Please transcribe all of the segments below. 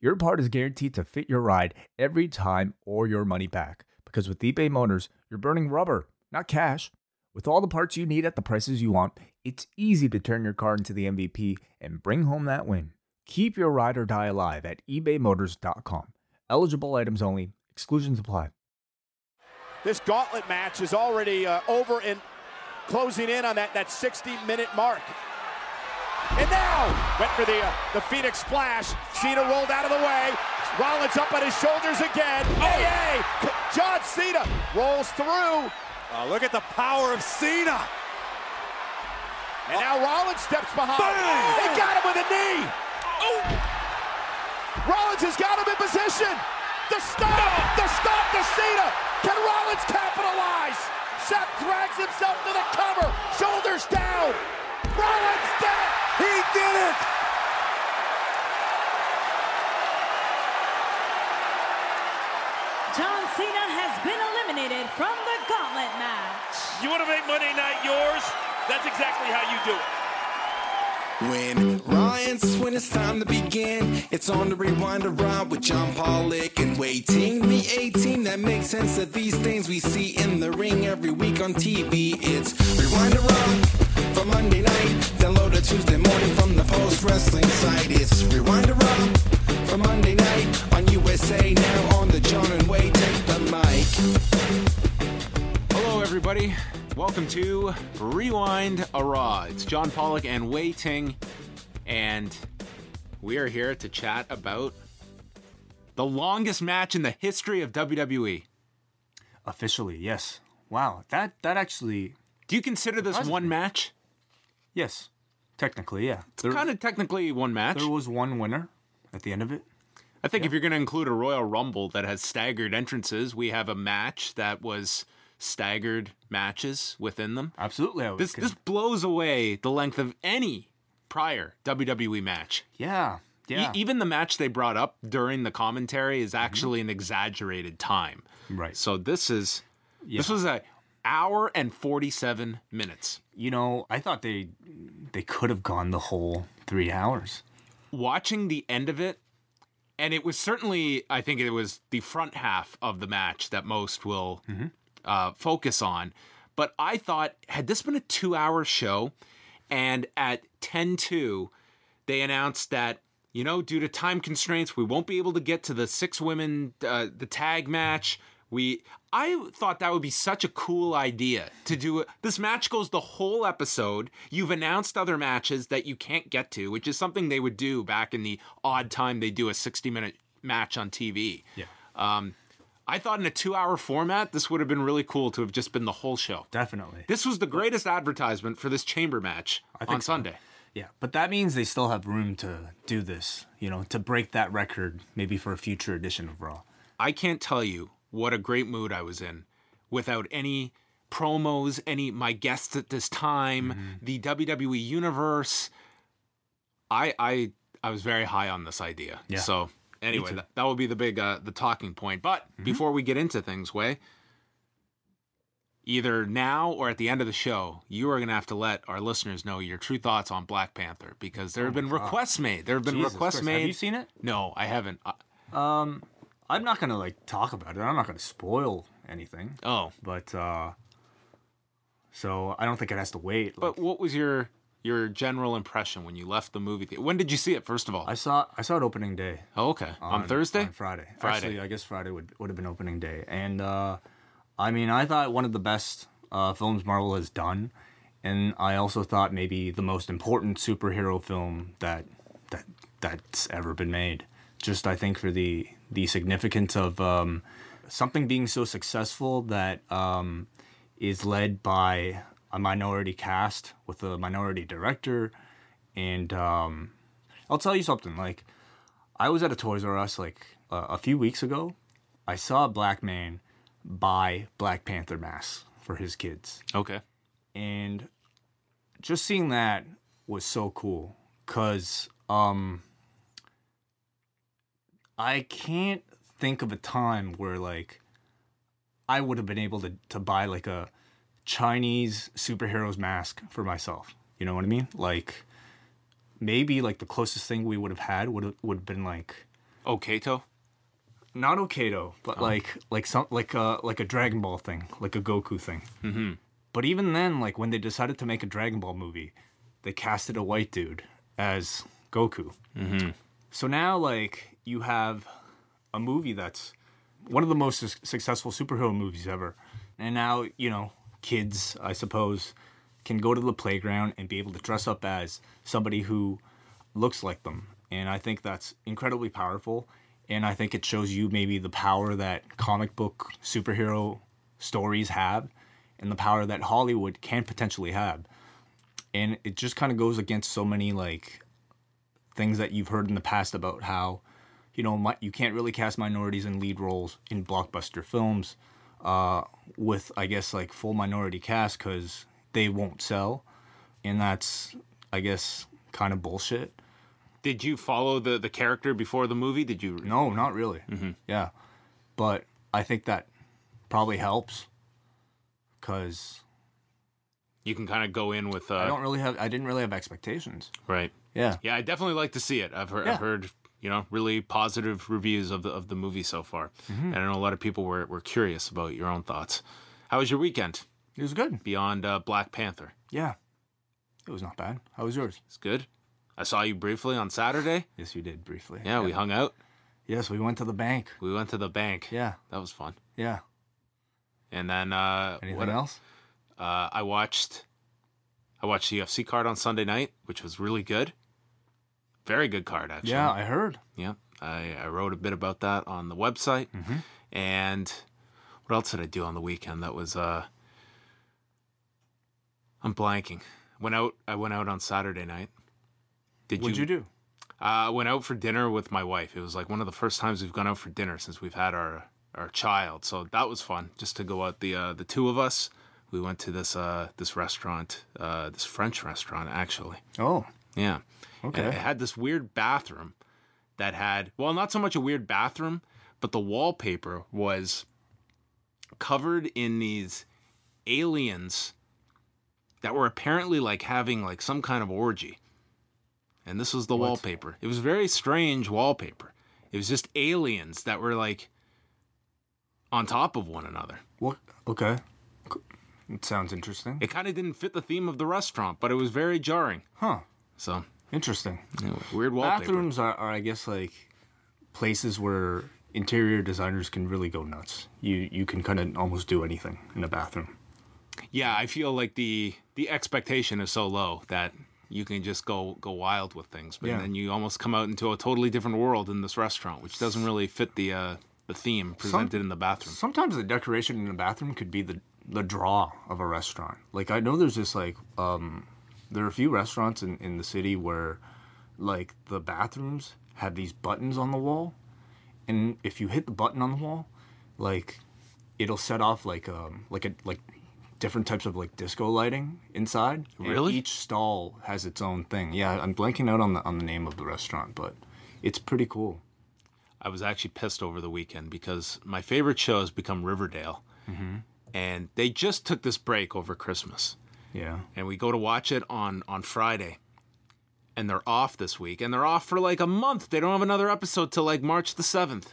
your part is guaranteed to fit your ride every time or your money back. Because with eBay Motors, you're burning rubber, not cash. With all the parts you need at the prices you want, it's easy to turn your car into the MVP and bring home that win. Keep your ride or die alive at ebaymotors.com. Eligible items only, exclusions apply. This gauntlet match is already uh, over and closing in on that, that 60 minute mark. And now went for the uh, the Phoenix splash. Cena rolled out of the way. Rollins up on his shoulders again. Oh. Hey! John Cena rolls through. Oh, look at the power of Cena. And now Rollins steps behind. Bang! He got him with a knee. Oh. Rollins has got him in position. The stop, the stop to Cena. Can Rollins capitalize? Seth drags himself to the cover. Shoulders down. Rollins did it. He did it. John Cena has been eliminated from the gauntlet match. You want to make Monday night yours? That's exactly how you do it. When Ryan's when it's time to begin, it's on the Rewind a Raw with John Pollock and Wai Ting. The 18 that makes sense of these things we see in the ring every week on TV. It's Rewind a Raw for Monday night. Download it Tuesday morning from the Post Wrestling site. It's Rewind a Raw for Monday night on USA now on the John and Wai take the mic. Hello, everybody. Welcome to Rewind a Raw. It's John Pollock and Wai Ting, and we are here to chat about the longest match in the history of WWE. Officially, yes. Wow, that that actually, Do you consider this one match? Yes, technically, yeah. There, Kind of technically one match. there was one winner at the end of it. I think if you're going to include a Royal Rumble that has staggered entrances, we have a match that was staggered matches within them. Absolutely, This con- this blows away the length of any prior WWE match. yeah, E- yeah, even the match they brought up during the commentary is mm-hmm. actually an exaggerated time. right. So this is this was a hour and 47 minutes. you know, I thought they they could have gone the whole three hours. Watching the end of it and it was certainly I think it was the front half of the match that most will uh, focus on. But I thought had this been a 2-hour show and at 10:2 they announced that you know due to time constraints we won't be able to get to the six women uh, the tag match we i thought that would be such a cool idea to do it this match goes the whole episode you've announced other matches that you can't get to which is something they would do back in the odd time they do a 60 minute match on tv Yeah, um, i thought in a two hour format this would have been really cool to have just been the whole show definitely. this was the greatest advertisement for this chamber match on so. sunday Yeah, but that means they still have room to do this. You know, to break that record, maybe for a future edition of Raw. I can't tell you what a great mood I was in without any promos, any my guests at this time, Mm-hmm. the WWE universe. I I I was very high on this idea. Yeah. So anyway, that, that will be the big uh, the talking point. But Mm-hmm. before we get into things, Wai either now or at the end of the show, you are going to have to let our listeners know your true thoughts on Black Panther because there have been requests made. There have been Oh Jesus requests Christ, made. Have you seen it? No, I haven't. Uh, I'm not gonna like talk about it. I'm not gonna spoil anything. oh, But uh so I don't think it has to wait. But Like, what was your your general impression when you left the movie theater? When did you see it? First of all, I saw I saw it opening day. oh, okay, on, Thursday. On Friday. Friday. Actually, I guess Friday would would have been opening day. And uh I mean, I thought one of the best uh films Marvel has done. And I also thought maybe the most important superhero film that that that's ever been made. Just I think for the the significance of um something being so successful that um is led by a minority cast with a minority director and um I'll tell you something like I was at a Toys R Us like uh, a few weeks ago. I saw a black man buy Black Panther masks for his kids. Okay. and just seeing that was so cool because um i can't think of a time where like i would have been able to, to buy like a chinese superheroes mask for myself you know what i mean like maybe like the closest thing we would have had would have would have been like Oh, Kato. not Okato, but like like some like a like a Dragon Ball thing, like a Goku thing. Mm-hmm. But even then, like when they decided to make a Dragon Ball movie, they casted a white dude as Goku. Mm-hmm. So now, like you have a movie that's one of the most su- successful superhero movies ever, and now you know kids, I suppose, can go to the playground and be able to dress up as somebody who looks like them. And I think that's incredibly powerful. And I think it shows you maybe the power that comic book superhero stories have and the power that Hollywood can potentially have. And it just kind of goes against so many like things that you've heard in the past about how, you know, mi- you can't really cast minorities in lead roles in blockbuster films uh, with, I guess, like full minority cast because they won't sell. And that's, I guess, kind of bullshit. Did you follow the the character before the movie? Did you? No, not really. Yeah, but I think that probably helps because You can kind of go in with. Uh, I don't really have. I didn't really have expectations. Right. Yeah. Yeah, I definitely like to see it. I've heard, Yeah. I've heard, you know, really positive reviews of the of the movie so far, Mm-hmm. and I know a lot of people were were curious about your own thoughts. How was your weekend It was good. beyond uh, Black Panther? Yeah, it was not bad. How was yours? It's good. I saw you briefly on Saturday. Yes, you did briefly. Yeah, we hung out. Yes, we went to the bank. We went to the bank. Yeah, that was fun. yeah. And then uh, Anything what- else? Uh, I watched I watched the UFC card on Sunday night, which was really good. Very good card, actually. Yeah, I heard. Yeah, I, I wrote a bit about that on the website. Mm-hmm. And what else did I do on the weekend? That was uh, I'm blanking. Went out. I went out on Saturday night. Did What'd you do? Uh, I went out for dinner with my wife. It was like one of the first times we've gone out for dinner since we've had our our child. So that was fun, just to go out the uh, the two of us. We went to this uh, this restaurant, uh, this French restaurant actually. Oh, Yeah. Okay. And it had this weird bathroom that had, well, not so much a weird bathroom, but the wallpaper was covered in these aliens that were apparently like having like some kind of orgy. And this was the wallpaper. It was very strange wallpaper. It was just aliens that were like on top of one another. what? Okay. It sounds interesting. It kind of didn't fit the theme of the restaurant, but it was very jarring. Huh. So, Interesting. weird wallpaper. Bathrooms are, are, I guess, like places where interior designers can really go nuts. You you can kind of almost do anything in a bathroom. Yeah, I feel like the the expectation is so low that you can just go go wild with things, but Yeah. then you almost come out into a totally different world in this restaurant, which doesn't really fit the uh, the theme presented in the bathroom. Sometimes the decoration in the bathroom could be the the draw of a restaurant. Like I know there's this like um there are a few restaurants in, in the city where like the bathrooms have these buttons on the wall and if you hit the button on the wall, like it'll set off like um like a like different types of like disco lighting inside. And Really? each stall has its own thing. Yeah, I'm blanking out on the on the name of the restaurant, but it's pretty cool. I was actually pissed over the weekend because my favorite show has become Riverdale, and they just took this break over Christmas. Yeah. and we go to watch it on on Friday. And they're off this week, and they're off for like a month. They don't have another episode till like March the seventh.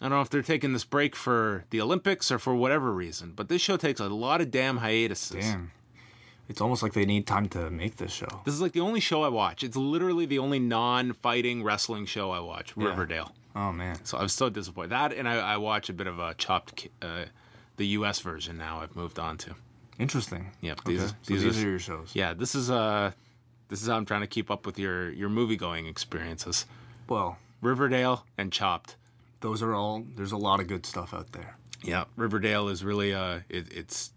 I don't know if they're taking this break for the Olympics or for whatever reason, but this show takes a lot of damn hiatuses. Damn. It's almost like they need time to make this show. This is like the only show I watch. It's literally the only non-fighting wrestling show I watch, Riverdale. Oh man. So I was so disappointed. That, and I, I watch a bit of a chopped, uh, the U.S. version now. I've moved on to. Interesting. Yep, Okay. these- so these these, are- are your shows. Yeah, this is uh, this is how I'm trying to keep up with your your movie going experiences. Well, Riverdale and Chopped. those are all. There's a lot of good stuff out there. Yeah, Riverdale is really uh, it, it's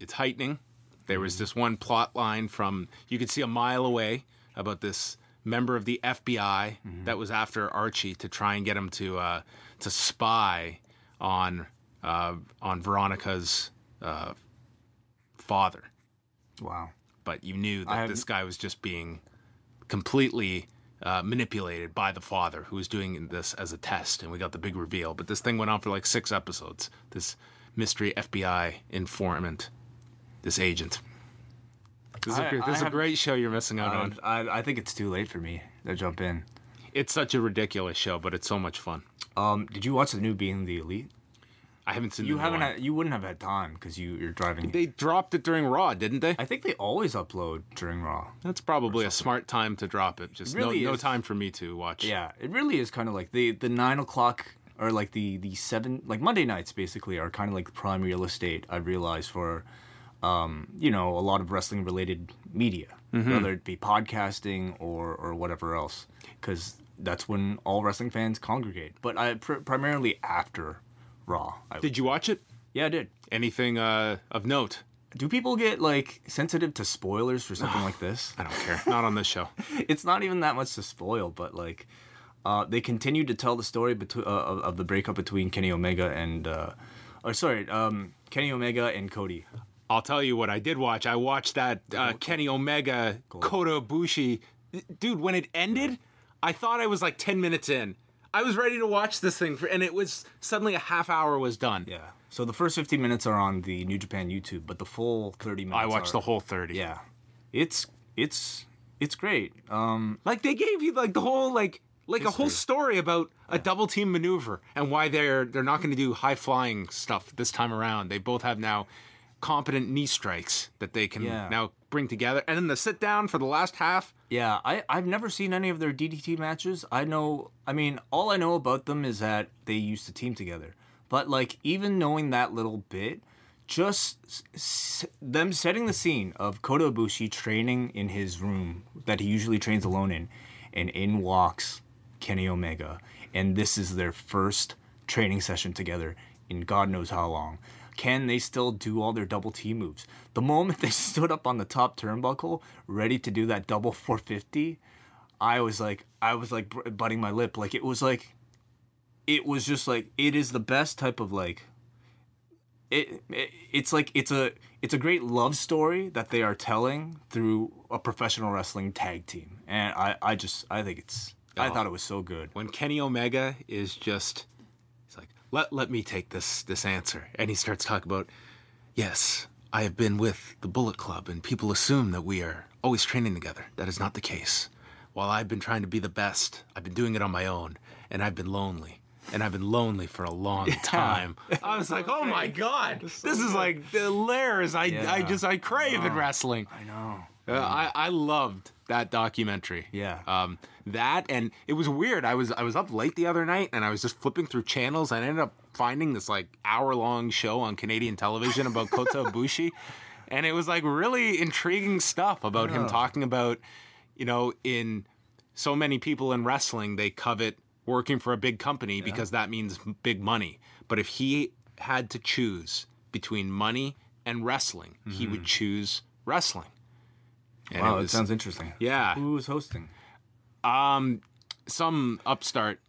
it's heightening. There was this one plot line from you could see a mile away about this member of the FBI that was after Archie to try and get him to uh, to spy on uh, on Veronica's uh, father, Wow. but you knew that this guy was just being completely uh, manipulated by the father who was doing this as a test, and we got the big reveal. But this thing went on for like six episodes. This mystery FBI informant, this agent. This is, a, I- gr- this is a great show you're missing out on. I, I think it's too late for me to jump in. It's such a ridiculous show, but it's so much fun. Um, did you watch the new Being the Elite? I haven't seen. You haven't. Had, you wouldn't have had time because you you're driving. They dropped it during Raw, didn't they? I think they always upload during Raw. That's probably a smart time to drop it. Just really no, no time for me to watch. Yeah, it really is kind of like the the nine o'clock or like the the seven like Monday nights basically are kind of like the prime real estate. I realize for, um, you know, a lot of wrestling related media, whether it be podcasting or or whatever else, because that's when all wrestling fans congregate. But I pr- primarily after Raw. I, Did you watch it? yeah, I did. Anything uh, of note? Do people get like sensitive to spoilers for something like this? I don't care. Not on this show. it's not even that much to spoil, but like, uh, they continued to tell the story between uh, of, of the breakup between Kenny Omega and, uh, or sorry, um, Kenny Omega and Cody. I'll tell you what I did watch. I watched that uh, Kenny Omega Kota Ibushi. Dude, when it ended, I thought I was like 10 minutes in. I was ready to watch this thing, for, and it was suddenly a half hour was done. Yeah. So the first 15 minutes are on the New Japan YouTube, but the full 30 minutes. I watched are- the whole 30. Yeah, it's it's it's great. Um, Like they gave you like the whole like like a whole story about a double team maneuver and why they're they're not going to do high flying stuff this time around. They both have now competent knee strikes that they can Yeah. now bring together. And then the sit down for the last half. Yeah, I, I've never seen any of their DDT matches. I know, I mean, all I know about them is that they used to team together. But, like, even knowing that little bit, just s- them setting the scene of Kota Ibushi training in his room that he usually trains alone in, and in walks Kenny Omega. And this is their first training session together in God knows how long. Can they still do all their double T moves? The moment they stood up on the top turnbuckle, ready to do that double 450, I was like, I was like butting my lip. Like it was like, it was just like it is the best type of like. It, it it's like it's a it's a great love story that they are telling through a professional wrestling tag team, and I I just I think it's I Oh. thought it was so good. When Kenny Omega is just "Let let me take this this answer." And he starts talking about, "Yes, I have been with the Bullet Club and people assume that we are always training together. That is not the case. While I've been trying to be the best, I've been doing it on my own and I've been lonely." And I've been lonely for a long time. I was like, "Oh my god, this is like the layers I, I just I crave in wrestling." I know. Uh, I I loved that documentary. Yeah. Um, that and it was weird. I was I was up late the other night and I was just flipping through channels. and I ended up finding this like hour long show on Canadian television about Kota Ibushi, and it was like really intriguing stuff about him talking about, you know, in so many people in wrestling they covet working for a big company because that means big money. But if he had to choose between money and wrestling, he would choose wrestling. And Wow, it was- sounds interesting. yeah. Who was hosting? Um, some upstart.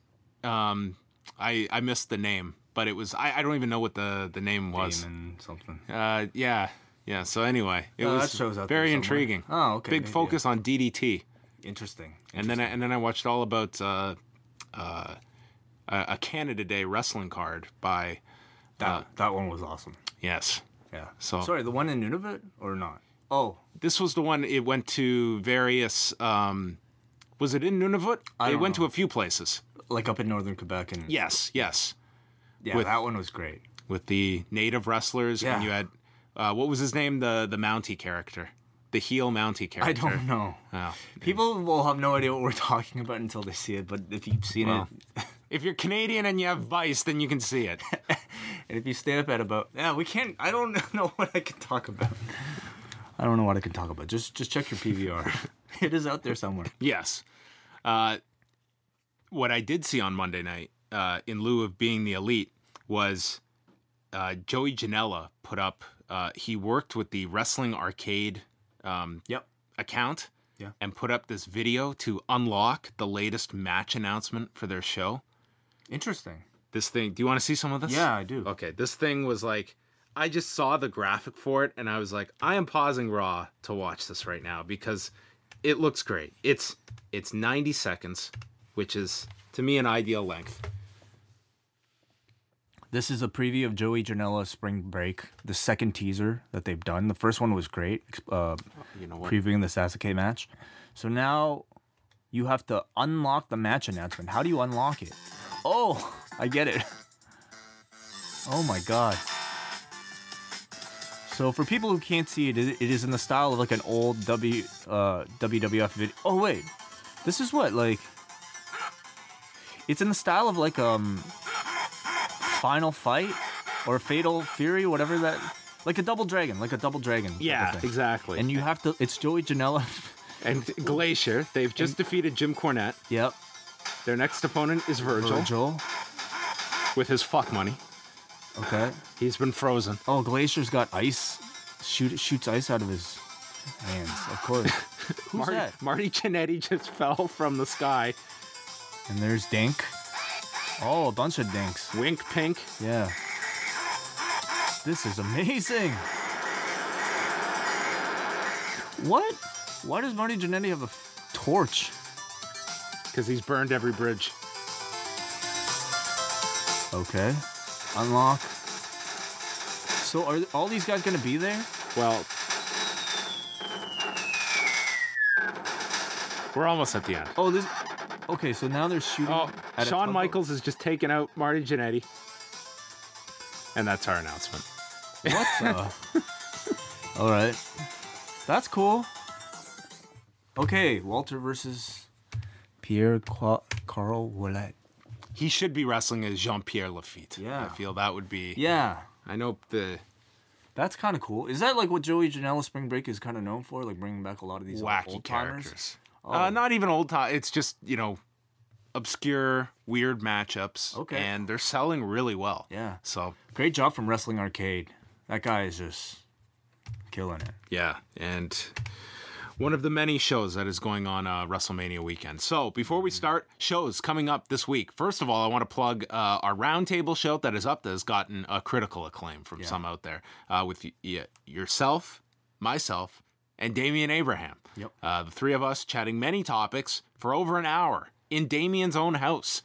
Um, I I missed the name, but it was I, I don't even know what the the name was. Damon something. Uh, yeah, yeah. So anyway, it Oh, was that show's out very intriguing. Oh, okay, Big maybe, focus on DDT, Interesting. and then I, and then I watched all about uh, uh, a a Canada Day wrestling card by That that one was awesome. yes. Yeah. So- sorry, the one in Nunavut or not? Oh, This was the one. It went to various. Um, was it in Nunavut? I it went know. to a few places. like up in northern Quebec and Yes, yes. yeah, with- that one was great. with the native wrestlers, Yeah. and you had uh, what was his name? The the Mountie character, the heel Mountie character. I don't know. Oh. People will have no idea what we're talking about until they see it. But if you've seen Well. it, If you're Canadian and you have Vice, then you can see it. and if you stay up at about yeah, we can't. I don't know what I can talk about. I don't know what I can talk about. Just just check your PVR. it is out there somewhere. yes. Uh, what I did see on Monday night, uh, in lieu of being the elite, was uh, Joey Janela put up. Uh, he worked with the Wrestling Arcade um, Yep. account. Yeah. And put up this video to unlock the latest match announcement for their show. Interesting. This thing. Do you want to see some of this? Yeah, I do. Okay, this thing was like, I just saw the graphic for it, and I was like, I am pausing Raw to watch this right now because it looks great. It's it's 90 seconds, which is to me an ideal length. This is a preview of Joey Janela Spring Break, the second teaser that they've done. The first one was great, uh, You know what? previewing the Sasuke match. So now you have to unlock the match announcement. How do you unlock it? Oh, I get it. Oh my god. So for people who can't see it, it is in the style of like an old W uh, WWF video. Oh wait, this is what like. It's in the style of like um, Final Fight or Fatal Fury, whatever that, like a Double Dragon, like a Double Dragon. Yeah, exactly. And you have to. It's Joey Janela. And Glacier, they've just defeated Jim Cornette. yep. Their next opponent is Virgil, Virgil. with his fuck money. Okay. He's been frozen. Oh, Glacier's got ice. Shoot shoots ice out of his hands. Of course. Who's Marty, that? Marty Jannetty just fell from the sky. And there's Dink. Oh, a bunch of Dinks. Wink Pink. Yeah. This is amazing. What? Why does Marty Jannetty have a f- torch? Because he's burned every bridge. Okay. Unlock. So are all these guys gonna be there? Well, we're almost at the end. Oh, this. Okay, so now they're shooting. Oh, Shawn? Michaels has just taken out Marty Jannetty. And that's our announcement. What the? All right. That's cool. Okay, Walter versus Pierre Carl Ouellet. He should be wrestling as Jean Pierre Lafitte. Yeah. I feel that would be. Yeah, I know the that's kind of cool. Is that like what Joey Janela Spring Break is kind of known for? Like bringing back a lot of these wacky old timers? characters. Oh. Uh, not even old time. It's just, you know, obscure, weird matchups. Okay. And they're selling really well. Yeah. So, Great job from Wrestling Arcade. That guy is just killing it. yeah. And one of the many shows that is going on uh, WrestleMania weekend. So, before we start, shows coming up this week. First of all, I want to plug uh, our roundtable show that is up that has gotten a critical acclaim from some out there uh, with y- y- yourself, myself, and Damian Abraham. Yep. Uh, the three of us chatting many topics for over an hour in Damian's own house.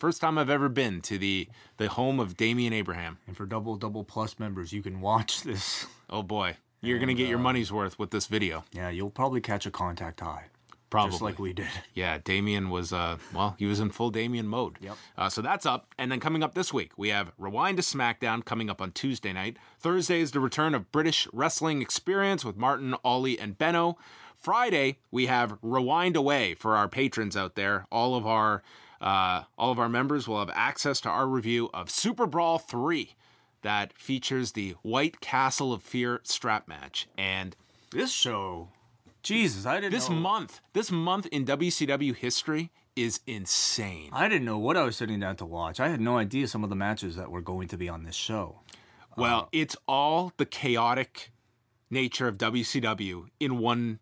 First time I've ever been to the the home of Damian Abraham. And for double double plus members, you can watch this. Oh boy, you're gonna get your money's worth with this video. Yeah, you'll probably catch a contact high, Probably. just like we did. Yeah, Damian was uh well, he was in full Damian mode. Yep. Uh, so that's up, and then coming up this week we have Rewind to SmackDown coming up on Tuesday night. Thursday is the return of British Wrestling Experience with Martin, Ollie, and Benno. Friday we have Rewind Away for our patrons out there. All of our uh, all of our members will have access to our review of Super Brawl three, that features the White Castle of Fear strap match and. This show, Jesus, I didn't. This know. month, this month in WCW history is insane. I didn't know what I was sitting down to watch. I had no idea some of the matches that were going to be on this show. Well, um, it's all the chaotic nature of WCW in one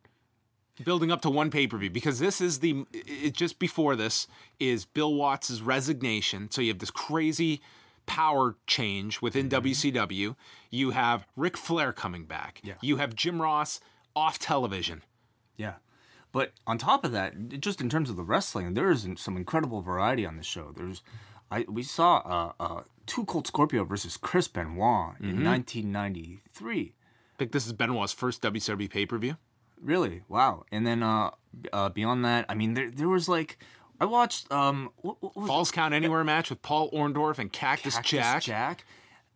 building up to one pay-per-view because this is the it just before this is Bill Watts' resignation. So you have this crazy power change within WCW. You have Ric Flair coming back. Yeah. You have Jim Ross off television. Yeah. But on top of that, just in terms of the wrestling, there is some incredible variety on the show. There's, I we saw uh, uh, Two Cold Scorpio versus Chris Benoit in 1993. I think this is Benoit's first WCW pay-per-view. Really? Wow. And then uh, uh, beyond that, I mean, there there was like, I watched um, what, what Falls Count Anywhere match with Paul Orndorff and Cactus, Cactus Jack. Jack.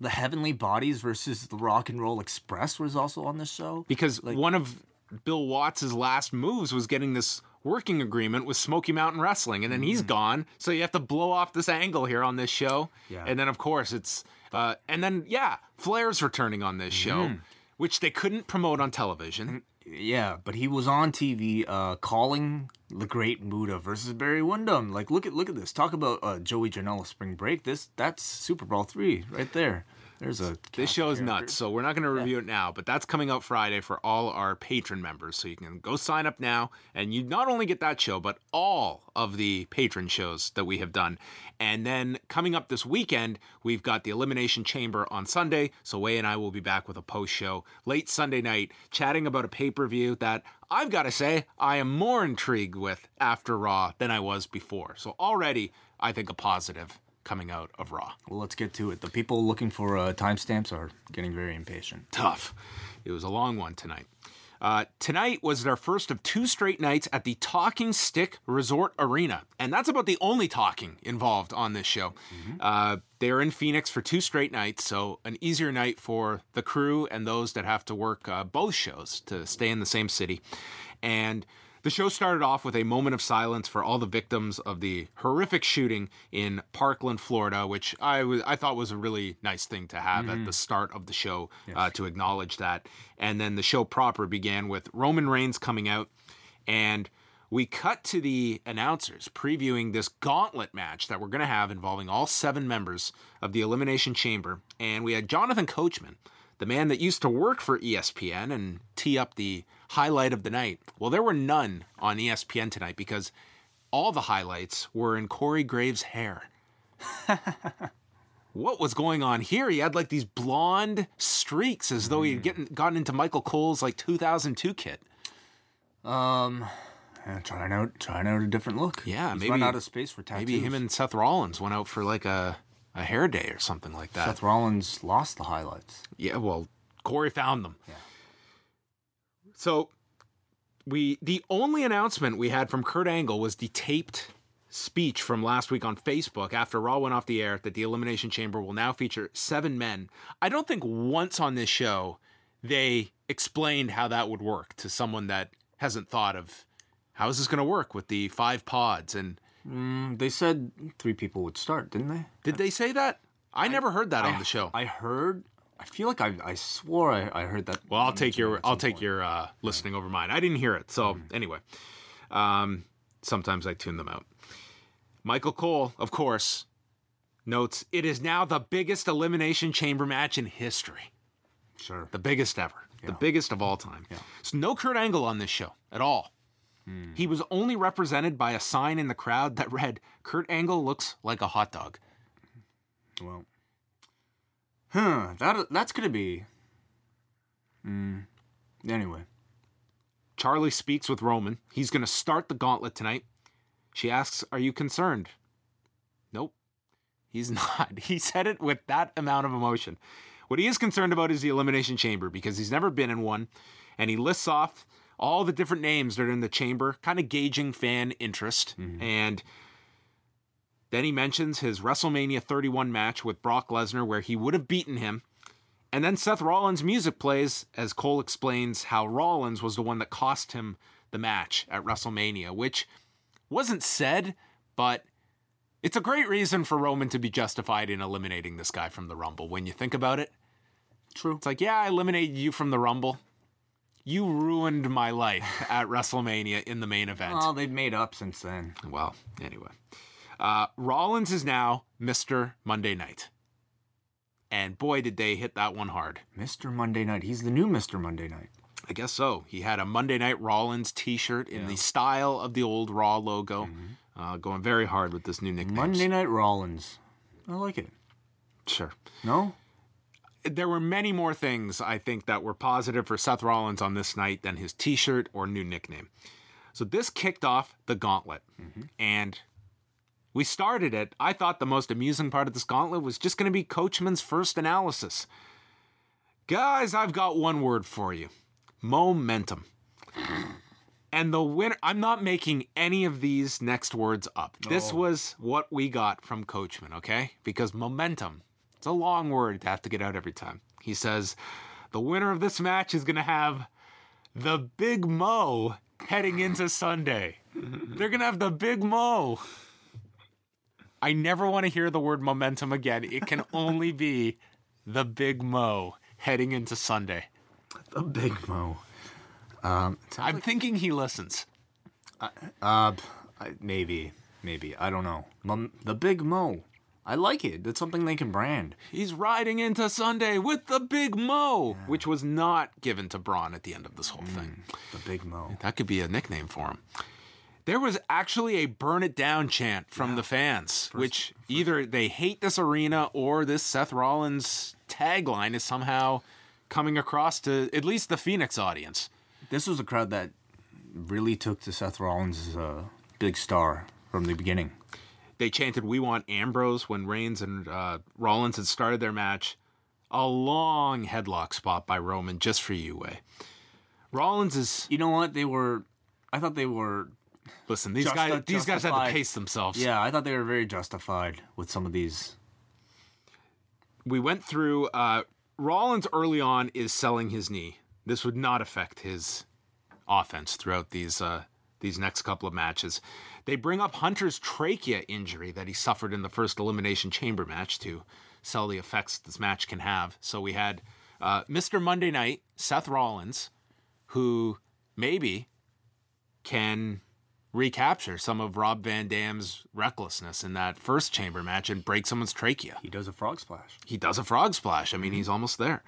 The Heavenly Bodies versus the Rock and Roll Express was also on the show. because one of Bill Watts' last moves was getting this working agreement with Smoky Mountain Wrestling, and then he's gone. So you have to blow off this angle here on this show. Yeah. And then of course it's uh, and then yeah, Flair's returning on this show, which they couldn't promote on television. Yeah, but he was on TV uh, calling the Great Muta versus Barry Windham. Like, look at look at this. Talk about uh, Joey Janela Spring Break. This that's Super Brawl three right there. There's a This show is nuts, so we're not going to review it now, but that's coming out Friday for all our Patreon members. So you can go sign up now, and you not only get that show, but all of the Patreon shows that we have done. And then coming up this weekend, we've got the Elimination Chamber on Sunday. So Wai and I will be back with a post show late Sunday night, chatting about a pay per view that I've got to say I am more intrigued with after Raw than I was before. So already, I think a positive coming out of Raw. Well, let's get to it. The people looking for uh, timestamps are getting very impatient. tough. It was a long one tonight. Uh, tonight was our first of two straight nights at the Talking Stick Resort Arena, and that's about the only talking involved on this show. Uh, they're in Phoenix for two straight nights, so an easier night for the crew and those that have to work uh, both shows to stay in the same city. And the show started off with a moment of silence for all the victims of the horrific shooting in Parkland, Florida, which I was I thought was a really nice thing to have at the start of the show uh, to acknowledge that. And then the show proper began with Roman Reigns coming out, and we cut to the announcers previewing this gauntlet match that we're going to have involving all seven members of the Elimination Chamber, and we had Jonathan Coachman the man that used to work for ESPN and tee up the highlight of the night. Well, there were none on ESPN tonight because all the highlights were in Corey Graves' hair. what was going on here? He had like these blonde streaks as though he had getting, gotten into Michael Cole's like 2002 kit. Um, yeah, trying out trying out a different look. Yeah, He's maybe- run out of space for tattoos. Maybe him and Seth Rollins went out for like a, a hair day or something like that. Seth Rollins lost the highlights. Yeah, well, Corey found them. So we the only announcement we had from Kurt Angle was the taped speech from last week on Facebook after Raw went off the air that the Elimination Chamber will now feature seven men. I don't think once on this show they explained how that would work to someone that hasn't thought of how is this going to work with the five pods and Mm, They said three people would start, didn't they? did they say that? I, never heard that on the show. I heard. I feel like I, I swore I, I heard that. Well, I'll take your I'll take point. your uh, listening over mine. I didn't hear it, so anyway. Um, sometimes I tune them out. Michael Cole, of course, notes it is now the biggest elimination chamber match in history, Sure. the biggest ever, the biggest of all time. So no Kurt Angle on this show at all. He was only represented by a sign in the crowd that read, "Kurt Angle looks like a hot dog." Well. Huh. That that's gonna be. Mm, anyway. Charly speaks with Roman. He's to start the gauntlet tonight. She asks, Are you concerned? Nope. He's not. He said it with that amount of emotion. What he is concerned about is the Elimination Chamber because he's never been in one. And he lists off all the different names that are in the chamber, kind of gauging fan interest. And then he mentions his WrestleMania 31 match with Brock Lesnar, where he would have beaten him. And then Seth Rollins' music plays as Cole explains how Rollins was the one that cost him the match at WrestleMania, which wasn't said, but it's a great reason for Roman to be justified in eliminating this guy from the Rumble when you think about it. True. It's like, yeah, I eliminated you from the Rumble. You ruined my life at WrestleMania in the main event. Well, they've made up since then. Well, anyway. Uh, Rollins is now Mr. Monday Night. And boy, did they hit that one hard. Mr. Monday Night. He's the new Mr. Monday Night. I guess so. He had a Monday Night Rollins t shirt in the style of the old Raw logo. Uh, going very hard with this new nickname. Monday Night Rollins. I like it. Sure. No? There were many more things I think that were positive for Seth Rollins on this night than his t shirt or new nickname. So this kicked off the gauntlet. And we started it. I thought the most amusing part of this gauntlet was just going to be Coachman's first analysis. Guys, I've got one word for you momentum. And the winner, I'm not making any of these next words up. This was what we got from Coachman, okay? Because momentum, it's a long word to have to get out every time. He says, the winner of this match is going to have the Big Mo heading into Sunday. They're going to have the Big Mo. I never want to hear the word momentum again. It can only be the Big Mo heading into Sunday. The Big Mo. Um, I'm thinking he listens. uh, I, maybe. Maybe. I don't know. Mom, the Big Mo. I like it. That's something they can brand. He's riding into Sunday with the Big Mo, which was not given to Braun at the end of this whole thing. The Big Mo. That could be a nickname for him. There was actually a burn it down chant from the fans, which either they hate this arena or this Seth Rollins tagline is somehow coming across to at least the Phoenix audience. This was a crowd that really took to Seth Rollins as a big star from the beginning. They chanted, We want Ambrose when Reigns and uh, Rollins had started their match. A long headlock spot by Roman just for you, Wai. Rollins is You know what? They were. I thought they were. Listen. These Just- guys, these guys had to justified. pace themselves. Yeah, I thought they were very justified with some of these. we went through uh Rollins early on is selling his knee. This would not affect his offense throughout these uh these next couple of matches. They bring up Hunter's trachea injury that he suffered in the first elimination chamber match to sell the effects this match can have. So we had uh, Mr. Monday Night, Seth Rollins, who maybe can recapture some of Rob Van Dam's recklessness in that first chamber match and break someone's trachea He does a frog splash. he does a frog splash. I mean, he's almost there.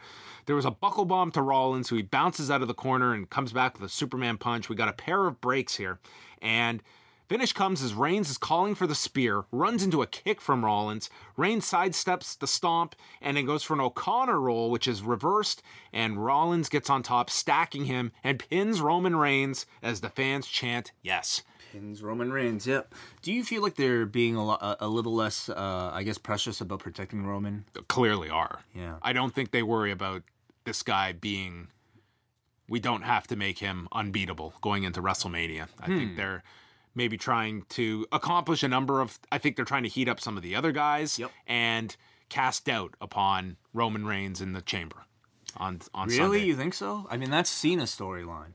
There was a buckle bomb to Rollins, who he bounces out of the corner and comes back with a Superman punch. We got a pair of breaks here. And finish comes as Reigns is calling for the spear, runs into a kick from Rollins. Reigns sidesteps the stomp and then goes for an O'Connor roll, which is reversed. And Rollins gets on top, stacking him, and pins Roman Reigns as the fans chant, Yes. Pins Roman Reigns. Yep. Do you feel like they're being a, lo- a, little less, uh, I guess, precious about protecting Roman? clearly are. Yeah. I don't think they worry about this guy being. We don't have to make him unbeatable going into WrestleMania. I Hmm. think they're maybe trying to accomplish a number of. I think they're trying to heat up some of the other guys Yep. and cast doubt upon Roman Reigns in the chamber on on Really? Sunday. You think so? I mean, that's Cena's storyline.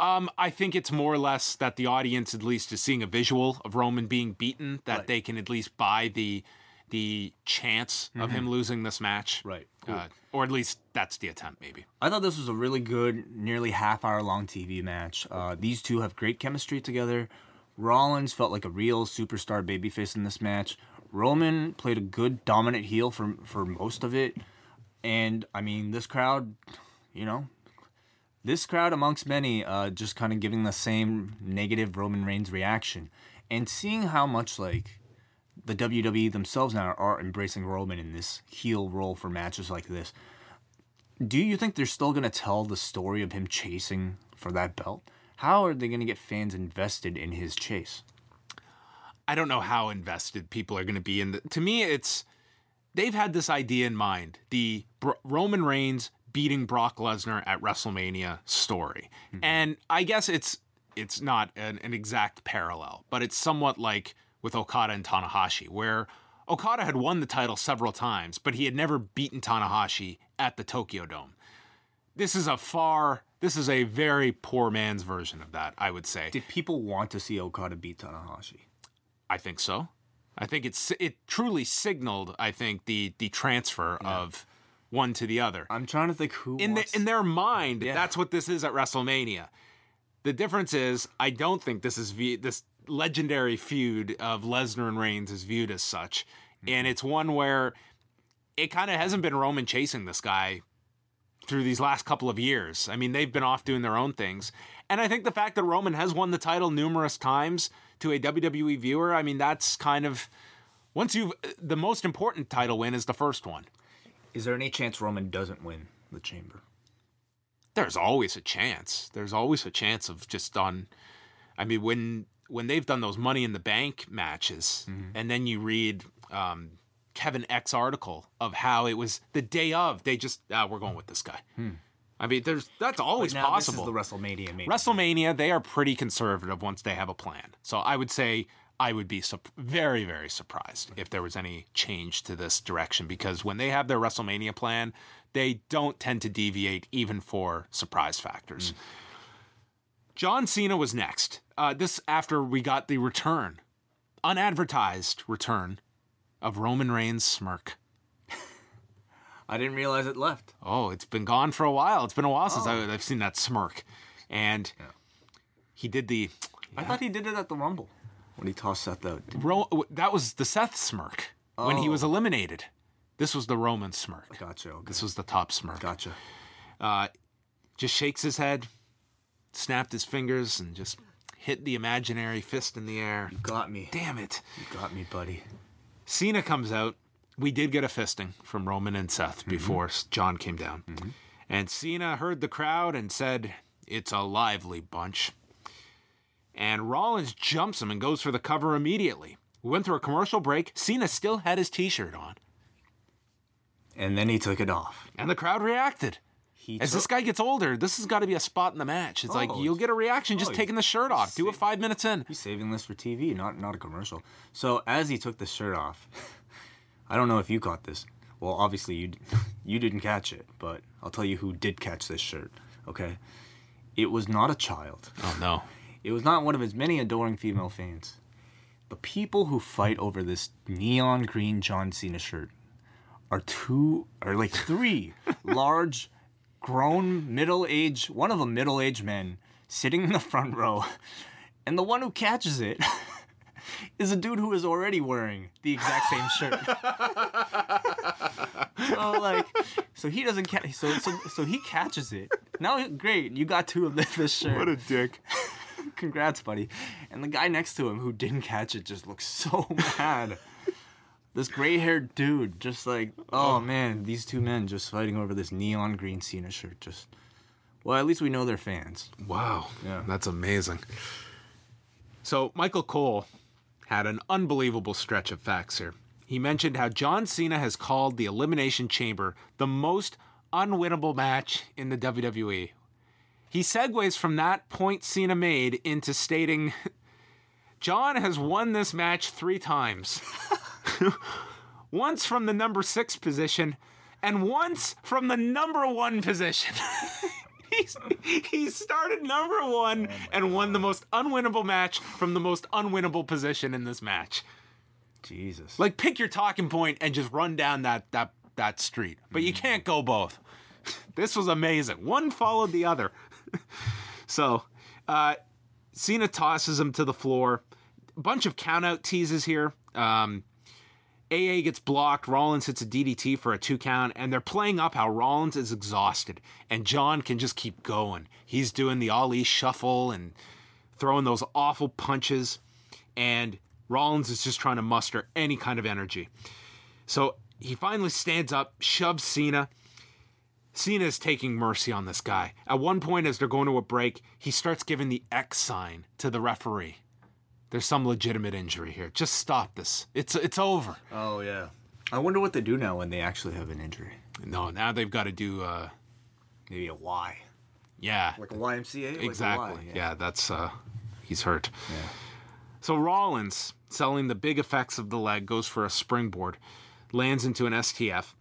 Um, I think it's more or less that the audience at least is seeing a visual of Roman being beaten, that Right. they can at least buy the the chance of him losing this match. Mm-hmm. Right. Uh, or at least that's the attempt, maybe. I thought this was a really good, nearly half hour long TV match. Uh, these two have great chemistry together. Rollins felt like a real superstar babyface in this match. Roman played a good dominant heel for for most of it. And I mean, this crowd, you know, this crowd amongst many, uh, just kind of giving the same negative Roman Reigns reaction, and seeing how much like the WWE themselves now are embracing Roman in this heel role for matches like this. Do you think they're still going to tell the story of him chasing for that belt? How are they going to get fans invested in his chase? I don't know how invested people are going to be in the. To me, it's they've had this idea in mind: the Br- Roman Reigns beating Brock Lesnar at WrestleMania story, mm-hmm. and I guess it's it's not an, an exact parallel, but it's somewhat like with Okada and Tanahashi, where Okada had won the title several times, but he had never beaten Tanahashi at the Tokyo Dome. This is a far, this is a very poor man's version of that, I would say. Did people want to see Okada beat Tanahashi? I think so. I think it's it truly signaled. I think the the transfer of one to the other I'm trying to think who in the, in their mind. Yeah. That's what this is at WrestleMania. The difference is, I don't think this is vi- this legendary feud of Lesnar and Reigns is viewed as such, mm-hmm. and it's one where it kind of hasn't been Roman chasing this guy through these last couple of years. I mean, they've been off doing their own things. And I think the fact that Roman has won the title numerous times to a WWE viewer, I mean, that's kind of once you've the most important title win is the first one. Is there any chance Roman doesn't win the chamber? There's always a chance. There's always a chance of just on I mean, when when they've done those money in the bank matches and then you read um Kevin Eck's article of how it was the day of, they just ah, we're going with this guy. I mean, there's that's always now possible. This is the WrestleMania main. WrestleMania, they are pretty conservative once they have a plan. So I would say I would be sup- very, very surprised if there was any change to this direction because when they have their WrestleMania plan, they don't tend to deviate even for surprise factors. John Cena was next. Uh, this after we got the return, unadvertised return of Roman Reigns' smirk. I didn't realize it left. Oh, it's been gone for a while. It's been a while since I, I've seen that smirk. And he did the I thought he did it at the Rumble when he tossed Seth out. Ro- that was the Seth smirk. when he was eliminated. This was the Roman smirk. Gotcha. Okay. This was the top smirk. Gotcha. Uh, Just shakes his head, snapped his fingers, and just hit the imaginary fist in the air. You Got me. Damn it. You got me, buddy. Cena comes out. We did get a fisting from Roman and Seth before John came down. And Cena heard the crowd and said, It's a lively bunch. And Rollins jumps him and goes for the cover immediately. We went through a commercial break. Cena still had his t shirt on. And then he took it off. And the crowd reacted. He As this guy gets older, this has got to be a spot in the match. It's like Oh, you'll get a reaction just oh, taking the shirt off. Do it five minutes in. He's saving this for TV, not not a commercial. So as he took the shirt off, I don't know if you caught this. Well, obviously you you didn't catch it, but I'll tell you who did catch this shirt. Okay, it was not a child. Oh no. It was not one of his many adoring female fans. The people who fight over this neon green John Cena shirt are two, or like three large, grown, middle aged, one of them middle aged men sitting in the front row. And the one who catches it is a dude who is already wearing the exact same shirt. so like, so he doesn't catch. So so so he catches it. Now great, you got two of this, this shirt. What a dick. Congrats, buddy. And the guy next to him who didn't catch it just looks so mad. This gray haired dude, just like, oh man, these two men just fighting over this neon green Cena shirt. Just, well, at least we know they're fans. Wow. Yeah. That's amazing. So, Michael Cole had an unbelievable stretch of facts here. He mentioned how John Cena has called the Elimination Chamber the most unwinnable match in the WWE. He segues from that point Cena made into stating John has won this match three times. once from the number six position, and once from the number one position. He's, he started number one and won the most unwinnable match from the most unwinnable position in this match. Jesus. Like pick your talking point and just run down that that that street. But you hmm. can't go both. This was amazing. One followed the other. so, uh, Cena tosses him to the floor. A bunch of countout teases here. Um, AA gets blocked. Rollins hits a DDT for a two count, and they're playing up how Rollins is exhausted, and John can just keep going. He's doing the Ali shuffle and throwing those awful punches, and Rollins is just trying to muster any kind of energy. So he finally stands up, shoves Cena. Cena is taking mercy on this guy. At one point, as they're going to a break, he starts giving the X sign to the referee. There's some legitimate injury here. Just stop this. It's it's over. Oh, yeah. I wonder what they do now when they actually have an injury. No, now they've got to do. uh Maybe a Y. Yeah, Like a YMCA? Like a exactly. Yeah. that's uh he's hurt. Yeah. So Rollins, selling the big effects of the leg, goes for a springboard, lands into an STF.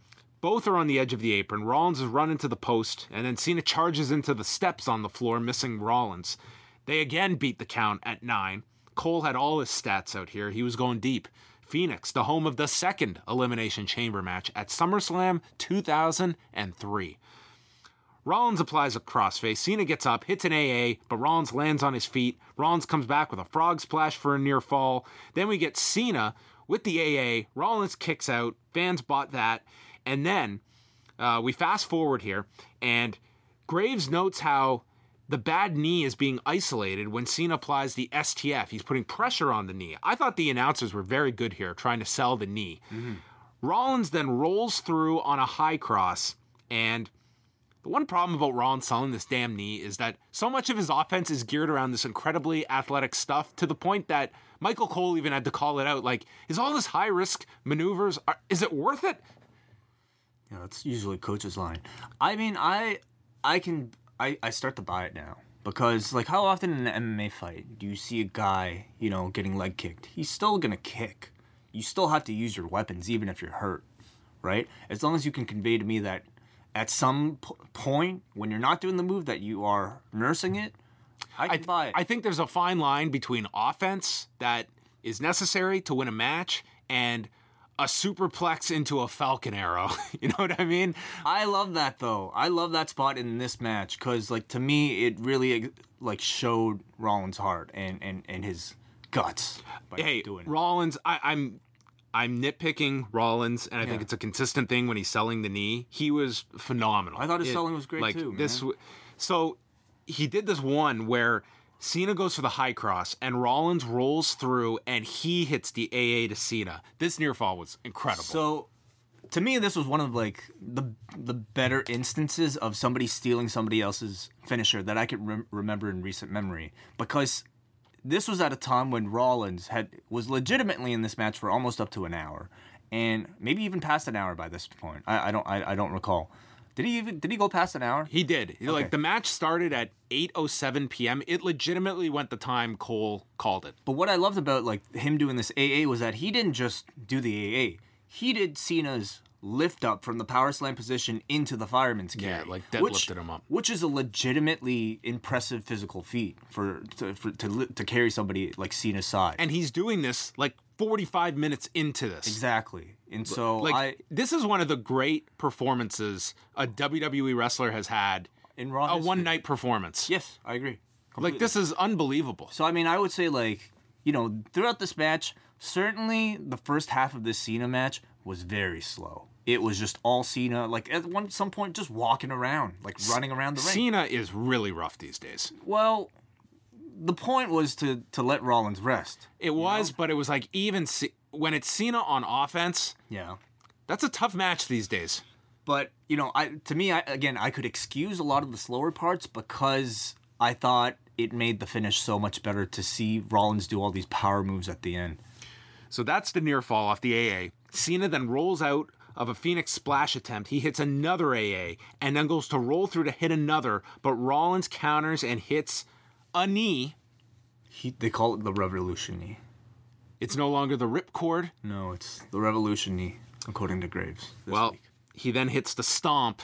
Both are on the edge of the apron. Rollins is run into the post, and then Cena charges into the steps on the floor, missing Rollins. They again beat the count at nine. Cole had all his stats out here. He was going deep. Phoenix, the home of the second Elimination Chamber match at SummerSlam 2003. Rollins applies a crossface. Cena gets up, hits an AA, but Rollins lands on his feet. Rollins comes back with a frog splash for a near fall. Then we get Cena with the AA. Rollins kicks out. Fans bought that. And then uh, we fast forward here, and Graves notes how the bad knee is being isolated when Cena applies the STF. He's putting pressure on the knee. I thought the announcers were very good here, trying to sell the knee. Rollins then rolls through on a high cross, and the one problem about Rollins selling this damn knee is that so much of his offense is geared around this incredibly athletic stuff to the point that Michael Cole even had to call it out. Like, is all this high risk maneuvers, are, is it worth it? Yeah, that's usually coach's line. I mean, I I can I, I start to buy it now. Because like how often in an MMA fight do you see a guy, you know, getting leg kicked? He's still gonna kick. You still have to use your weapons even if you're hurt, right? As long as you can convey to me that at some p- point when you're not doing the move that you are nursing it, I can buy it. I think there's a fine line between offense that is necessary to win a match and a superplex into a falcon arrow. you know what I mean? I love that though. I love that spot in this match because, like, to me, it really like showed Rollins' heart and and and his guts by hey, doing it. Rollins, I, I'm I'm nitpicking Rollins, and I think it's a consistent thing when he's selling the knee. He was phenomenal. I thought his selling was great like, too, This, man. w- so he did this one where Cena goes for the high cross, and Rollins rolls through, and he hits the AA to Cena. This near fall was incredible. So, to me, this was one of like the the better instances of somebody stealing somebody else's finisher that I could rem- remember in recent memory because this was at a time when Rollins had was legitimately in this match for almost up to an hour, and maybe even past an hour by this point. I, I don't I, I don't recall. Did he even did he go past an hour? He did. Like the match started at 8:07 p.m. It legitimately went the time Cole called it. But what I loved about like him doing this AA was that he didn't just do the AA. He did Cena's lift up from the power slam position into the fireman's carry. Yeah, like which- deadlifted him up. Which is a legitimately impressive physical feat for to for, to, to carry somebody like Cena's size. And he's doing this like 45 minutes into this. exactly. And so Like I this is one of the great performances a WWE wrestler has had. in Raw A one night performance. Yes, I agree. Like this is unbelievable. So I mean, I would say like you know throughout this match, certainly the first half of this Cena match was very slow. It was just all Cena, like at one some point just walking around, like running around the ring. Cena is really rough these days. Well, the point was to to let Rollins rest. It was, but it was like even C- when it's Cena on offense, Yeah. that's a tough match these days. But you know, I to me, I, again, I could excuse a lot of the slower parts because I thought it made the finish so much better to see Rollins do all these power moves at the end. So that's the near fall off the AA. Cena then rolls out of a Phoenix splash attempt. He hits another AA and then goes to roll through to hit another, but Rollins counters and hits a knee. He, they call it the Revolution knee. It's no longer the ripcord. No, it's the Revolution knee, according to Graves. Well, week. he then hits the stomp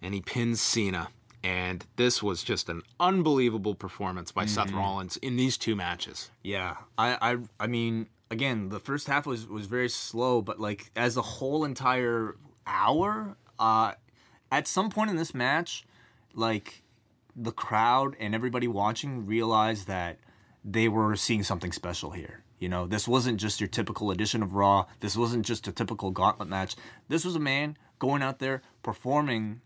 and he pins Cena. And this was just an unbelievable performance by Seth Rollins in these two matches. Yeah, I, I, I mean, again, the first half was was very slow, but like as a whole entire hour, uh, at some point in this match, like the crowd and everybody watching realized that they were seeing something special here. You know, this wasn't just your typical edition of Raw. This wasn't just a typical gauntlet match. This was a man going out there performing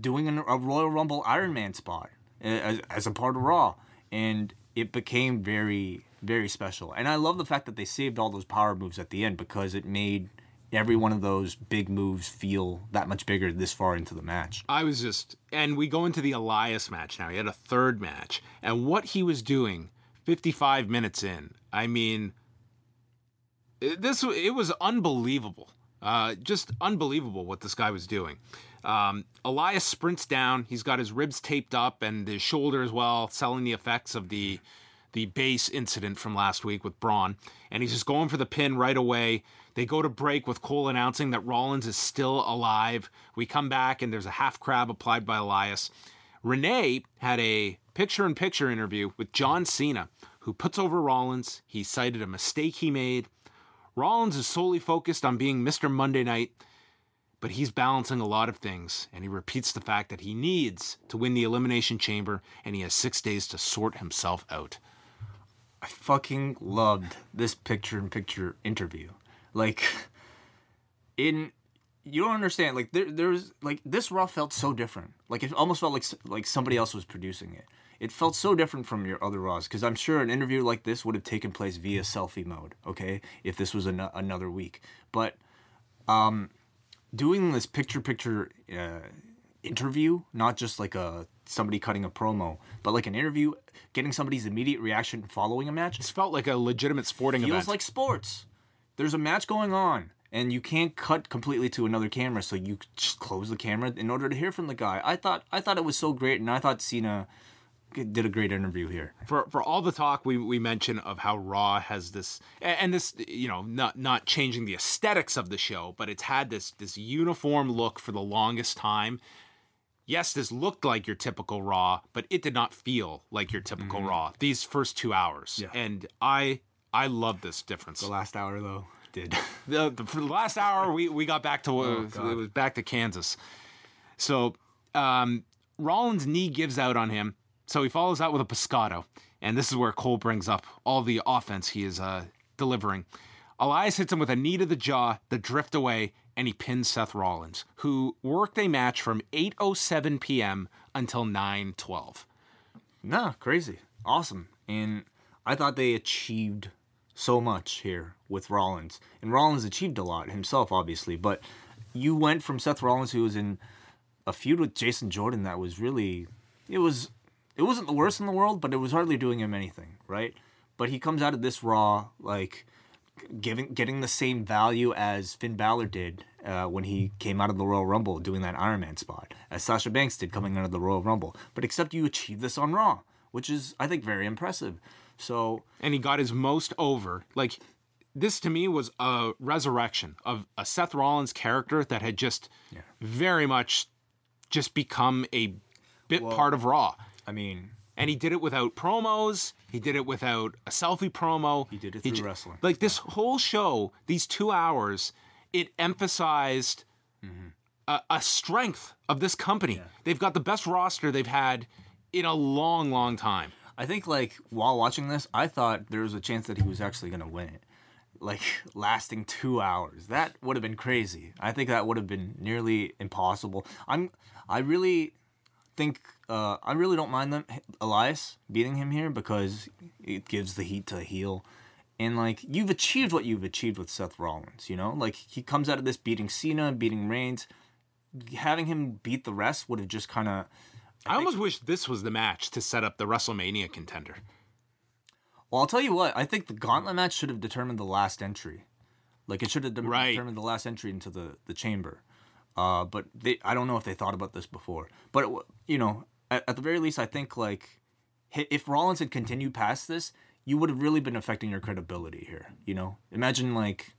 doing a Royal Rumble Iron Man spot as, as a part of Raw, and it became very, very special. And I love the fact that they saved all those power moves at the end because it made every one of those big moves feel that much bigger this far into the match. I was just, and we go into the Elias match now. He had a third match, and what he was doing 55 minutes in, I mean, this it was unbelievable. Uh, just unbelievable what this guy was doing. Um, Elias sprints down. He's got his ribs taped up and his shoulder as well, selling the effects of the the base incident from last week with Braun. And he's just going for the pin right away. They go to break with Cole announcing that Rollins is still alive. We come back and there's a half crab applied by Elias. Renee had a picture in picture interview with John Cena, who puts over Rollins. He cited a mistake he made. Rollins is solely focused on being Mr. Monday Night, but he's balancing a lot of things, and he repeats the fact that he needs to win the Elimination Chamber, and he has six days to sort himself out. I fucking loved this picture in picture interview. Like, in you don't understand. Like there, there's like this Raw felt so different. Like it almost felt like like somebody else was producing it. It felt so different from your other Raws because I'm sure an interview like this would have taken place via selfie mode. Okay, if this was an- another week, but um, doing this picture picture uh, interview, not just like a somebody cutting a promo, but like an interview, getting somebody's immediate reaction following a match This felt like a legitimate sporting event. It feels like sports. There's a match going on, and you can't cut completely to another camera, so you just close the camera in order to hear from the guy. I thought I thought it was so great, and I thought Cena did a great interview here. for for all the talk we we mention of how Raw has this and this you know not not changing the aesthetics of the show, but it's had this this uniform look for the longest time. Yes, this looked like your typical Raw, but it did not feel like your typical Raw these first two hours. Yeah. And I I love this difference. The last hour though did. the, the, for the last hour we, we got back to uh, it was back to Kansas. So um, Rollins' knee gives out on him, so he follows out with a pescado, and this is where Cole brings up all the offense he is uh, delivering. Elias hits him with a knee to the jaw, the drift away, and he pins Seth Rollins, who worked a match from 8:07 p.m. until 9:12. Nah, crazy. Awesome. And I thought they achieved so much here with Rollins. And Rollins achieved a lot himself, obviously. But you went from Seth Rollins, who was in a feud with Jason Jordan that was really it was it wasn't the worst in the world, but it was hardly doing him anything, right? But he comes out of this raw like giving getting the same value as Finn Balor did uh, when he came out of the Royal Rumble doing that Iron Man spot, as Sasha Banks did coming out of the Royal Rumble. But except you achieve this on Raw, which is I think very impressive. So and he got his most over. Like this to me was a resurrection of a Seth Rollins character that had just very much just become a bit part of Raw. I mean, And he did it without promos. He did it without a selfie promo. He did it through ju- wrestling. Like this whole show, these two hours, it emphasized Mm-hmm. a, a strength of this company. They've got the best roster they've had in a long, long time. I think like while watching this, I thought there was a chance that he was actually gonna win it. Like lasting two hours. That would have been crazy. I think that would have been nearly impossible. I'm I really think uh, I really don't mind them Elias beating him here because it gives the heat to the heel. And like you've achieved what you've achieved with Seth Rollins, you know? Like he comes out of this beating Cena, beating Reigns. Having him beat the rest would have just kind of I, almost wish this was the match to set up the WrestleMania contender. Well, I'll tell you what. I think the gauntlet match should have determined the last entry. Like it should have de- Right. determined the last entry into the the chamber. Uh, but they, I don't know if they thought about this before. But it, you know, at, at the very least, I think like if Rollins had continued past this, you would have really been affecting your credibility here. You know, imagine like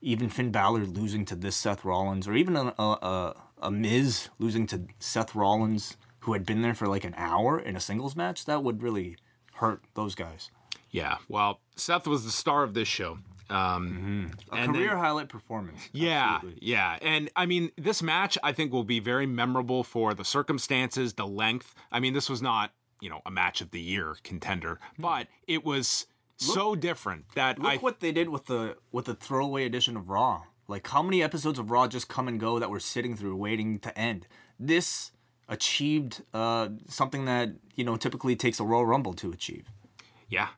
even Finn Balor losing to this Seth Rollins, or even a a, a, a Miz losing to Seth Rollins, who had been there for like an hour in a singles match. That would really hurt those guys. Yeah, well, Seth was the star of this show. Um, A and career then- highlight performance. Yeah, Absolutely. yeah. And I mean, this match I think will be very memorable for the circumstances, the length. I mean, this was not, you know, a match of the year contender, but it was so different that Look I what they did with the with the throwaway edition of Raw. Like how many episodes of Raw just come and go that we're sitting through waiting to end. This achieved uh, something that you know typically takes a Royal Rumble to achieve. Yeah.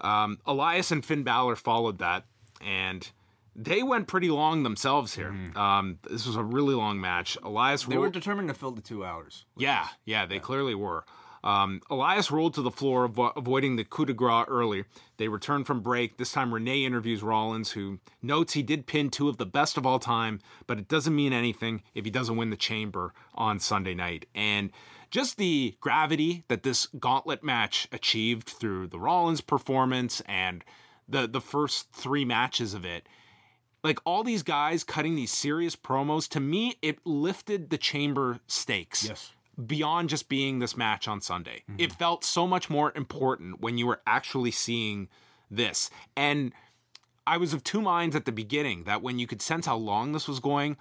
Um, Elias and Finn Balor followed that, and they went pretty long themselves here. Um, this was a really long match. Elias. They were determined to fill the two hours. Yeah, yeah, they clearly were. Um, Elias rolled to the floor, avo- avoiding the coup de grace early. They return from break. This time, Renee interviews Rollins, who notes he did pin two of the best of all time, but it doesn't mean anything if he doesn't win the chamber on Sunday night. And just the gravity that this gauntlet match achieved through the Rollins performance and the the first three matches of it like all these guys cutting these serious promos to me it lifted the chamber stakes Yes. beyond just being this match on sunday. Mm-hmm. It felt so much more important when you were actually seeing this. And i was of two minds at the beginning that when you could sense how long this was going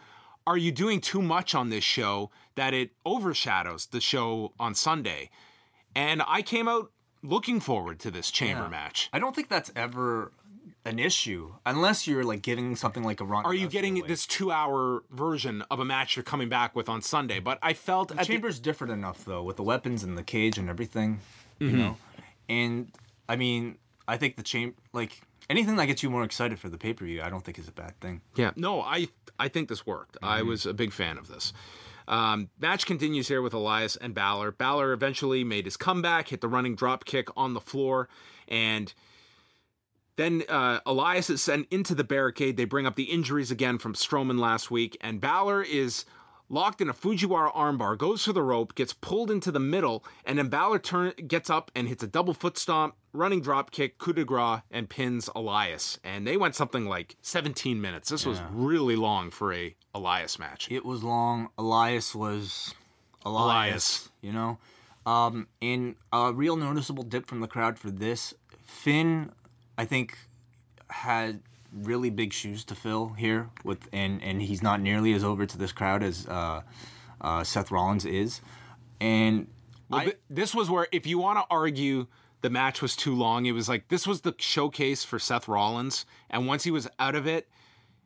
are you doing too much on this show that it overshadows the show on sunday and i came out looking forward to this chamber Yeah. match I don't think that's ever an issue unless you're like giving something like a run. are you getting this two hour version of a match you're coming back with on Sunday? But I felt The at the- chamber's different enough though, with the weapons and the cage and everything, you mm-hmm. know. And I mean, I think the chamber, like anything that gets you more excited for the pay per view, I don't think is a bad thing. yeah, no, I I think this worked. I was a big fan of this. Um, match continues here with Elias and Balor. Balor eventually made his comeback, hit the running drop kick on the floor, and then uh, Elias is sent into the barricade. They bring up the injuries again from Strowman last week, and Balor is locked in a Fujiwara armbar, goes for the rope, gets pulled into the middle, and then Balor turn, gets up and hits a double foot stomp, running drop kick, coup de grace, and pins Elias. And they went something like 17 minutes. This was really long for a Elias match. It was long. Elias was Elias, Elias. you know. Um, and a real noticeable dip from the crowd for this. Finn, I think, had really big shoes to fill here with, and and he's not nearly as over to this crowd as uh, uh, Seth Rollins is. And Well, I, th- this was where, if you want to argue the match was too long. It was like this was the showcase for Seth Rollins, and once he was out of it,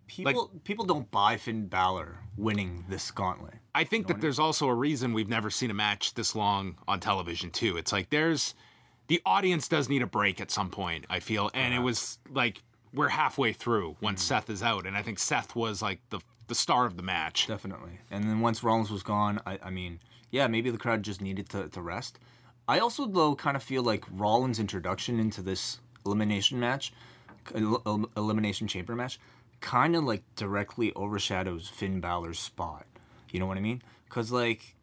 People people don't buy Finn Balor winning this gauntlet. I think that there's also a reason we've never seen a match this long on television too. It's like there's the audience does need a break at some point. I feel, and it was like we're halfway through when mm-hmm. Seth is out, and I think Seth was like the the star of the match. Definitely. And then once Rollins was gone, I, I mean, yeah, maybe the crowd just needed to, to rest. I also, though, kind of feel like Rollins' introduction into this elimination match, el- elimination chamber match, kind of like directly overshadows Finn Balor's spot. You know what I mean? Because, like,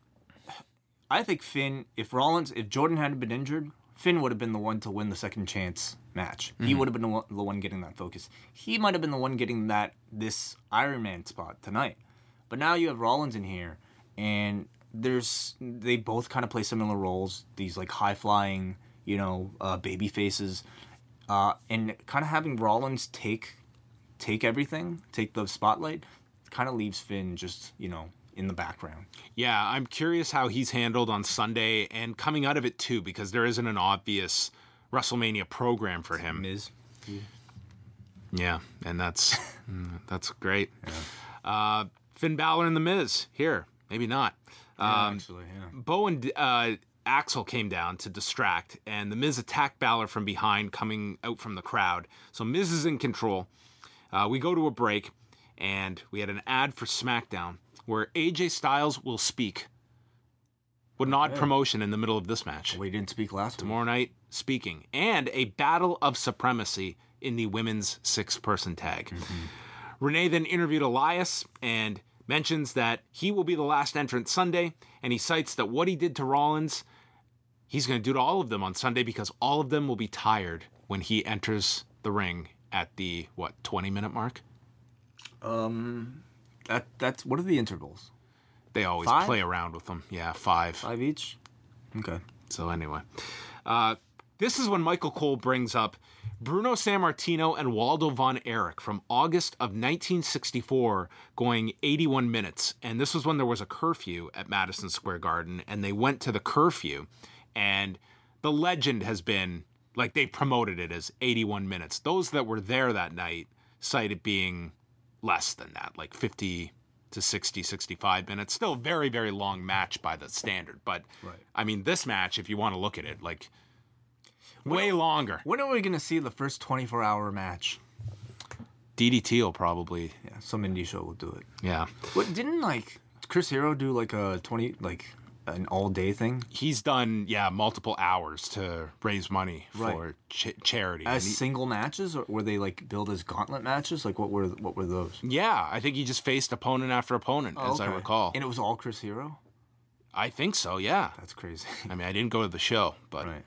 I think Finn, if Rollins, if Jordan hadn't been injured, Finn would have been the one to win the second chance match. He would have been the one, the one getting that focus. He might have been the one getting that this Iron Man spot tonight. But now you have Rollins in here, and there's they both kind of play similar roles. These like high flying, you know, uh, baby faces, uh, and kind of having Rollins take take everything, take the spotlight, kind of leaves Finn just you know in the background. Yeah, I'm curious how he's handled on Sunday and coming out of it too, because there isn't an obvious WrestleMania program for him. Miz. Yeah, and that's mm, that's great. Uh, Finn Balor and The Miz here, maybe not. Um, actually, yeah. Bo and uh, Axel came down to distract, and The Miz attacked Balor from behind, coming out from the crowd. So Miz is in control. Uh, we go to a break, and we had an ad for SmackDown where AJ Styles will speak. Would not promotion in the middle of this match. We didn't speak last week. Tomorrow night, speaking, and a battle of supremacy in the women's six person tag. Renee then interviewed Elias and mentions that he will be the last entrant Sunday, and he cites that what he did to Rollins, he's going to do to all of them on Sunday because all of them will be tired when he enters the ring at the, what, 20 minute mark? Um, that that's what are the intervals? They always Five? play around with them. Yeah, five. Five each. Okay. So anyway, uh, this is when Michael Cole brings up Bruno Sammartino and Waldo von Erich from August of 1964, going 81 minutes, and this was when there was a curfew at Madison Square Garden, and they went to the curfew, and the legend has been like they promoted it as 81 minutes. Those that were there that night cite it being less than that, like 50 to 60, 65 minutes. Still a very, very long match by the standard. But I mean, this match, if you want to look at it, like way longer. When are we gonna see the first twenty four hour match? DDT will probably, Yeah, some indie show will do it. yeah. What didn't like Chris Hero do like a twenty like an all day thing He's done, yeah, multiple hours to raise money Right. for ch- charity. as he- single matches or were they like billed as gauntlet matches? Like what were what were those? yeah, I think he just faced opponent after opponent, oh, as I recall. and it was all Chris Hero. I think so, yeah. That's crazy. I mean, I didn't go to the show, but right.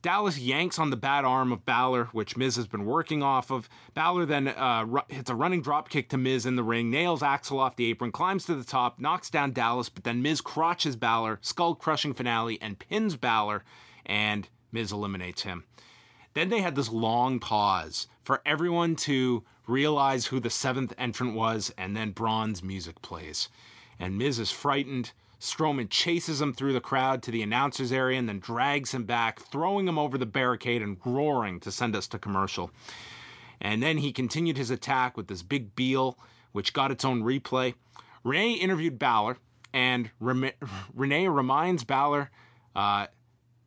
Dallas yanks on the bad arm of Balor, which Miz has been working off of. Balor then uh, ru- hits a running drop kick to Miz in the ring, nails Axel off the apron, climbs to the top, knocks down Dallas, but then Miz crotches Balor, skull crushing finale, and pins Balor, and Miz eliminates him. Then they had this long pause for everyone to realize who the seventh entrant was, and then Braun's music plays. And Miz is frightened. Strowman chases him through the crowd to the announcer's area and then drags him back, throwing him over the barricade and roaring to send us to commercial. And then he continued his attack with this big Beal, which got its own replay. Renee interviewed Balor, and Renee reminds Balor uh,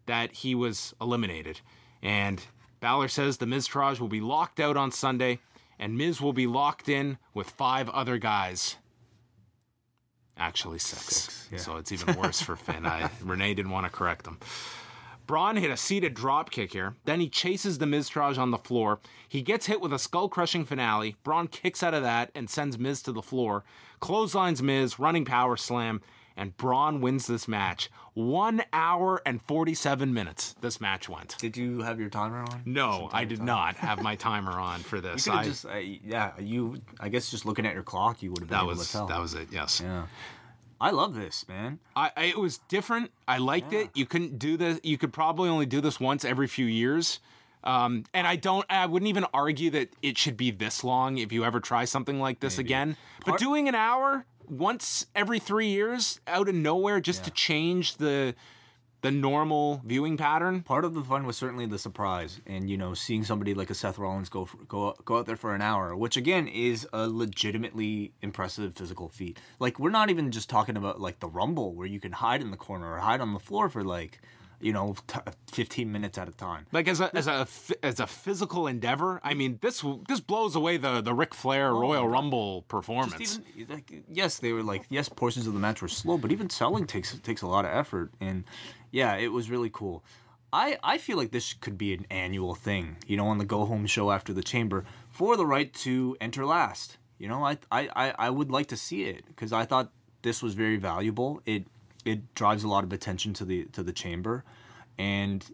that he was eliminated. And Balor says the Miztourage will be locked out on Sunday, and Miz will be locked in with five other guys. Actually, six. So it's even worse for Finn. I, Renee didn't want to correct him. Braun hit a seated drop kick here. Then he chases the Miztourage on the floor. He gets hit with a skull crushing finale. Braun kicks out of that and sends Miz to the floor. Clotheslines Miz, running power slam, and Braun wins this match. One hour and 47 minutes this match went. Did you have your timer on? No, I did not have my timer on for this. have I- just uh, yeah. You I guess just looking at your clock, you would have been that able was to tell. that was it. Yes. yeah. I love this man. I, I it was different. I liked it. You couldn't do this. You could probably only do this once every few years. Um, and I don't. I wouldn't even argue that it should be this long if you ever try something like this again. But doing an hour once every three years out of nowhere just to change the the normal viewing pattern. Part of the fun was certainly the surprise, and you know, seeing somebody like a Seth Rollins go for, go go out there for an hour, which again is a legitimately impressive physical feat. Like we're not even just talking about like the Rumble, where you can hide in the corner or hide on the floor for like, you know, t- fifteen minutes at a time. Like as a as a as a physical endeavor, I mean this this blows away the the Ric Flair oh, Royal Rumble performance. Even like yes, they were like yes, portions of the match were slow, but even selling takes takes a lot of effort, and yeah, it was really cool. I I feel like this could be an annual thing, you know, on the go home show after the chamber for the right to enter last. You know, I I I, I would like to see it because I thought this was very valuable. It it drives a lot of attention to the to the chamber, and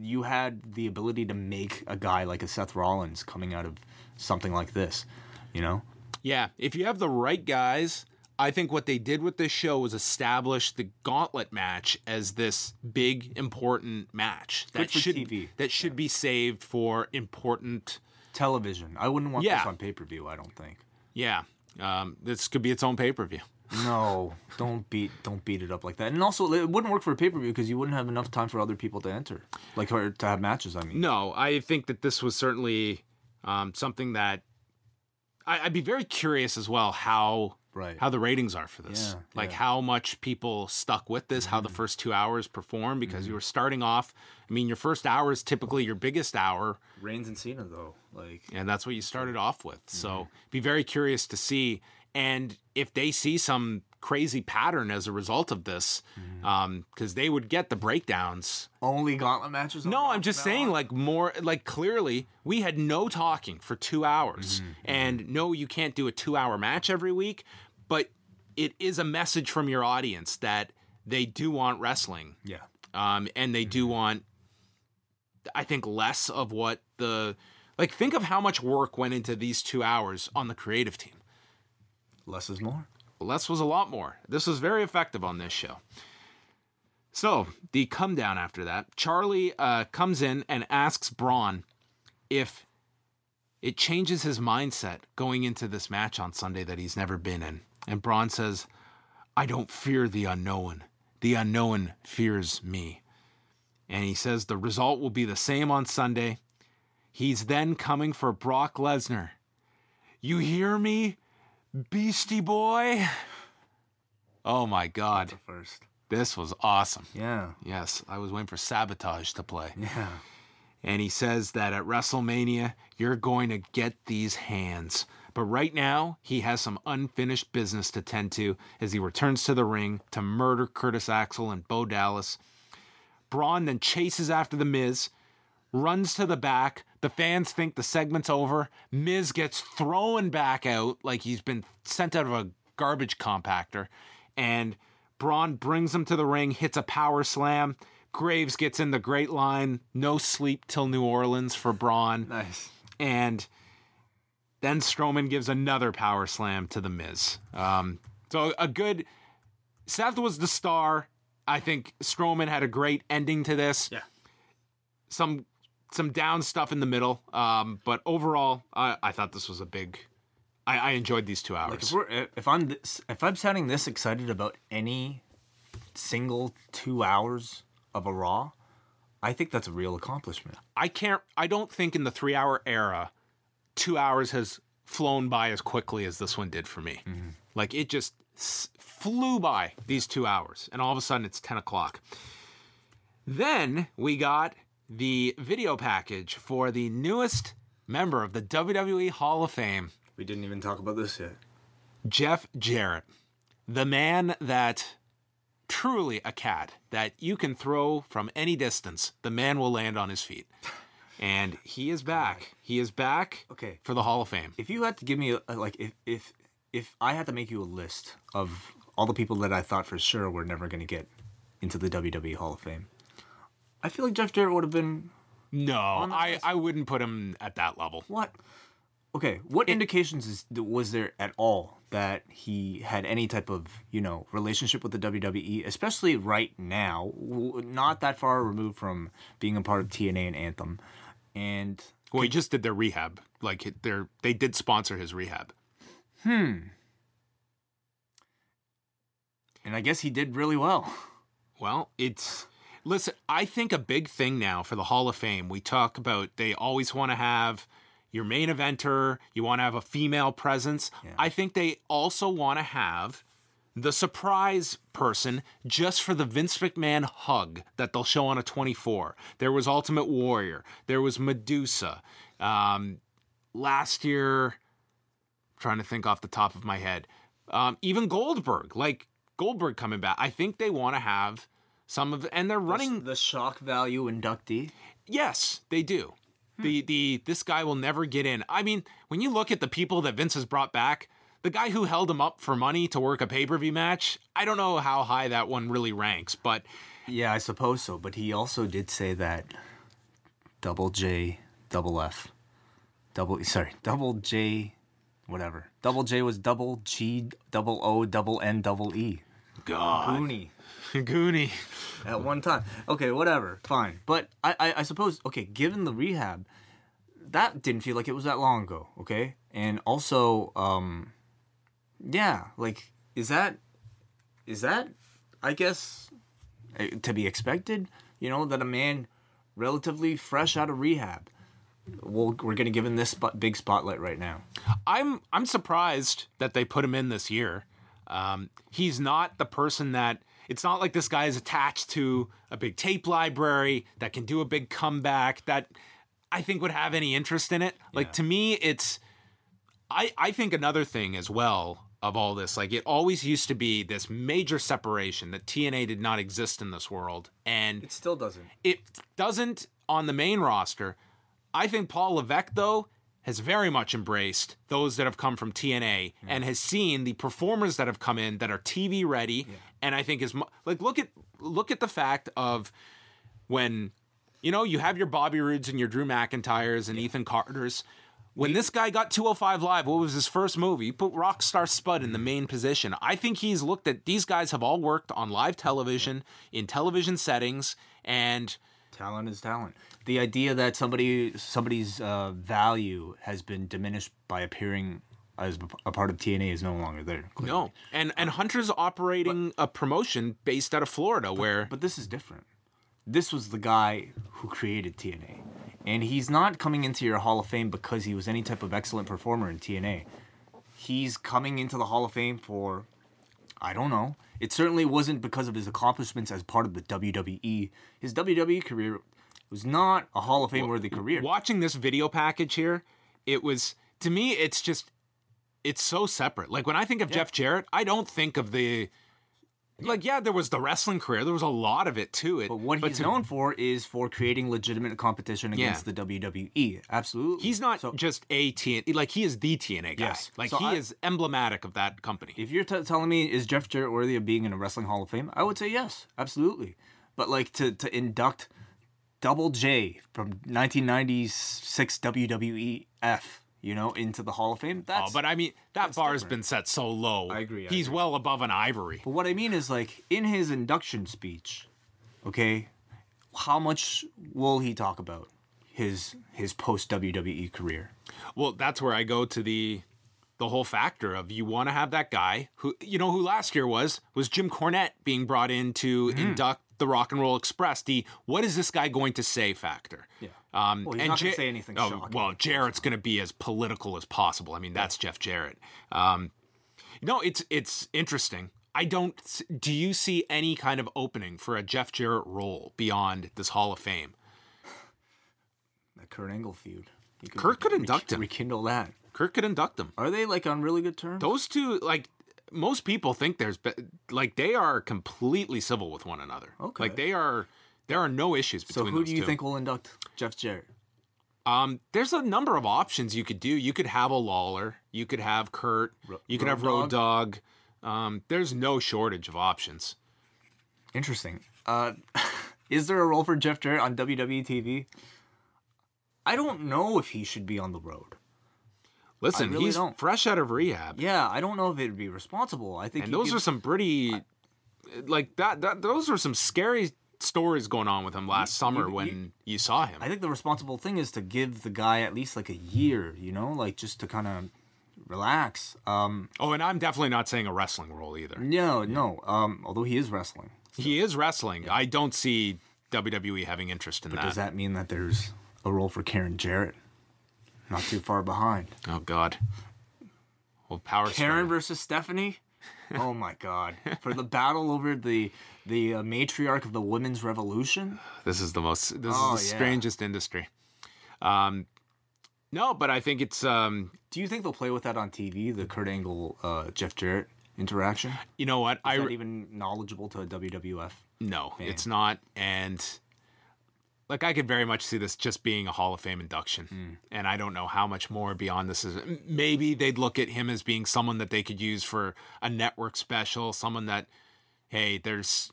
you had the ability to make a guy like a Seth Rollins coming out of something like this, you know. Yeah, if you have the right guys, I think what they did with this show was establish the gauntlet match as this big important match that should TV. that should be saved for important. television. I wouldn't want Yeah. this on pay per view. I don't think. Yeah, um, this could be its own pay per view. No, don't beat don't beat it up like that. And also, it wouldn't work for a pay per view because you wouldn't have enough time for other people to enter, like or to have matches. I mean, No, I think that this was certainly um, something that I, I'd be very curious as well how Right. how the ratings are for this. Yeah, like yeah. how much people stuck with this, how the mm. first two hours perform because mm-hmm. you were starting off. I mean, your first hour is typically your biggest hour, Reigns and Cena though, like and that's what you started off with. So mm-hmm. be very curious to see. And if they see some crazy pattern as a result of this, because they would get the breakdowns only gauntlet matches. no, I'm just saying, on? like more, like clearly, we had no talking for two hours, Mm-hmm, and no, you can't do a two-hour match every week, but it is a message from your audience that they do want wrestling, yeah, um, and they Mm-hmm. do want, I think, less of what the, like, think of how much work went into these two hours on the creative team. Less is more. Less was a lot more. This was very effective on this show. So, the come down after that, Charly uh, comes in and asks Braun if it changes his mindset going into this match on Sunday that he's never been in. And Braun says, I don't fear the unknown. The unknown fears me. And he says the result will be the same on Sunday. He's then coming for Brock Lesnar. You hear me? Beastie Boy. Oh my God. First, This was awesome. yeah, Yes, I was waiting for Sabotage to play. yeah. And he says that at WrestleMania, you're going to get these hands. But right now, he has some unfinished business to tend to as he returns to the ring to murder Curtis Axel and Bo Dallas. Braun then chases after The Miz, runs to the back. The fans think the segment's over. Miz gets thrown back out like he's been sent out of a garbage compactor. And Braun brings him to the ring, hits a power slam. Graves gets in the great line, no sleep till New Orleans for Braun. Nice. And then Strowman gives another power slam to The Miz. Um, so a good. Seth was the star. I think Strowman had a great ending to this. Yeah. Some some down stuff in the middle, um, but overall, I, I thought this was a big. I, I enjoyed these two Like hours. if we're if I'm this, if I'm sounding this excited about any single two hours of a Raw, I think that's a real accomplishment. I can't. I don't think in the three hour era, two hours has flown by as quickly as this one did for me. Like it just s- flew by these two hours, and all of a sudden it's ten o'clock. Then we got the video package for the newest member of the WWE Hall of Fame, We didn't even talk about this yet. Jeff Jarrett, the man that truly a cat that you can throw from any distance. The man will land on his feet. And he is back. He is back Okay. for the Hall of Fame. If you had to give me a, like if if if I had to make you a list of all the people that I thought for sure were never going to get into the WWE Hall of Fame, I feel like Jeff Jarrett would have been No, I. I wouldn't put him at that level. what? Okay, what indications is, was there at all that he had any type of you know relationship with the WWE, especially right now, not that far removed from being a part of TNA and Anthem, and Well, he just did their rehab. Like they're they did sponsor his rehab. Hmm. And I guess he did really well. Well, it's listen. I think a big thing now for the Hall of Fame. We talk about they always want to have your main eventer. You want to have a female presence. I think they also want to have the surprise person just for the Vince McMahon hug that they'll show on a 24. There was Ultimate Warrior. There was Medusa. Um, last year, I'm trying to think off the top of my head. Um, even Goldberg, like Goldberg coming back. I think they want to have some of, and they're running. the shock value inductee. Yes, they do. Hmm. The the this guy will never get in. I mean, when you look at the people that Vince has brought back, the guy who held him up for money to work a pay per view match, I don't know how high that one really ranks, but Yeah, I suppose so. But he also did say that double J, double F, double sorry, double J, whatever. Double J was double G, double O, double N, double E. God, Goonie Goonie. at one time. Okay, whatever, fine. But I, I, I suppose okay, given the rehab, that didn't feel like it was that long ago. Okay, and also, um, yeah, like is that, is that, I guess, eh, to be expected? You know that a man relatively fresh out of rehab. Well, we're gonna give him this spot, big spotlight right now. I'm I'm surprised that they put him in this year. Um, he's not the person that. It's not like this guy is attached to a big tape library that can do a big comeback that I think would have any interest in it. Like to me, it's. I I think another thing as well of all this, like it always used to be this major separation that TNA did not exist in this world, and it still doesn't. it doesn't on the main roster. I think Paul Levesque, though, has very much embraced those that have come from TNA and has seen the performers that have come in that are TV ready. And I think is like look at look at the fact of when you know you have your Bobby Roods and your Drew McIntyres and Ethan Carters. When this guy got 205 Live, what was his first move? He put Rockstar Spud in the main position. I think he's looked at these guys have all worked on live television in television settings, and Talent is talent. The idea that somebody somebody's uh, value has been diminished by appearing as a part of TNA is no longer there. clearly. No, and and Hunter's operating a promotion based out of Florida, where But this is different. This was the guy who created TNA. And he's not coming into your Hall of Fame because he was any type of excellent performer in TNA. He's coming into the Hall of Fame for, I don't know. It certainly wasn't because of his accomplishments as part of the WWE. His WWE career was not a Hall of Fame worthy career. watching this video package here, it was to me, it's just it's so separate. Like when I think of Jeff Jarrett, I don't think of the like yeah, there was the wrestling career. There was a lot of it to it. But what he's to- known for is for creating legitimate competition Yeah. against the WWE. Absolutely. He's not So just a TNA, like he is the TNA guy. Yes. Like So he I- is emblematic of that company. if you're t- telling me is Jeff Jarrett worthy of being in a wrestling Hall of Fame, I would say yes, absolutely. But like to to induct Double J from 1996 WWEF, you know, into the Hall of Fame, Oh, but I mean that bar has different. been set so low. I agree, I He's agree. well above an ivory. But what I mean is like in his induction speech, okay, how much will he talk about his his post WWE career? Well, that's where I go to the the whole factor of you want to have that guy who you know who last year was was Jim Cornette being brought in to Mm-hmm. induct the Rock and Roll Express. The what is this guy going to say factor? Yeah. Um, Well, he's not gonna say anything Oh, shocking, well, Jarrett's going to be as political as possible. I mean, that's Jeff Jarrett. Um, no, it's it's interesting. I don't. Do you see any kind of opening for a Jeff Jarrett role beyond this Hall of Fame? That Kurt Angle feud. You Kurt could re- induct him. Rekindle that. Kurt could induct him. Are they like on really good terms? those two like most people think there's like they are completely civil with one another Okay. like they are there are no issues between so who do you two. think will induct Jeff Jarrett? um there's a number of options you could do you could have a lawler you could have kurt you could Road have Road Dogg um there's no shortage of options Interesting. Uh, is there a role for Jeff Jarrett on WWE TV? I don't know if he should be on the road. Listen really he's don't. fresh out of rehab Yeah, I don't know if it would be responsible. I think and those gives- are some pretty like that, that those are some scary stories going on with him last summer you- when you saw him I think the responsible thing is to give the guy at least like a year, you know, like just to kind of relax. Um, Oh, and I'm definitely not saying a wrestling role either. no, no. Um, although he is wrestling, He is wrestling. I don't see WWE having interest in but that. does that mean that there's a role for Karen Jarrett? Not too far behind. Oh God. Well, power. Karen struggle. versus Stephanie. Oh my God! For the battle over the the uh, matriarch of the women's revolution. This is the most. This Oh, is the yeah. strangest industry. Um, no, but I think it's. Um, Do you think they'll play with that on TV? The Kurt Angle, uh, Jeff Jarrett interaction. You know what? I that re- even knowledgeable to a WWF? no, it's not. And like, I could very much see this just being a Hall of Fame induction. Hmm. And I don't know how much more beyond this is. Maybe they'd look at him as being someone that they could use for a network special. Someone that, hey, there's.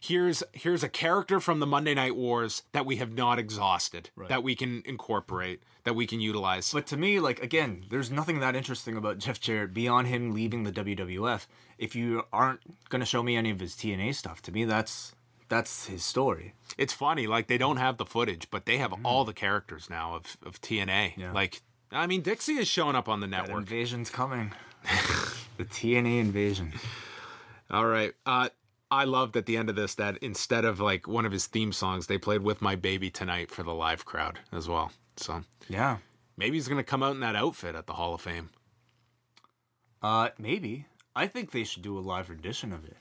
Here's here's a character from the Monday Night Wars that we have not exhausted that we can incorporate that we can utilize. But to me, like again, there's nothing that interesting about Jeff Jarrett beyond him leaving the WWF. If you aren't gonna show me any of his TNA stuff, to me that's that's his story. It's funny like they don't have the footage but they have all the characters now of, of tna. Yeah. like i mean dixie is showing up on the That network invasion's coming. the TNA invasion. all right uh i loved at the end of this that instead of like one of his theme songs they played with my baby tonight for the live crowd as well so Yeah. maybe he's gonna come out in that outfit at the hall of fame Uh, maybe. I think they should do a live rendition of it,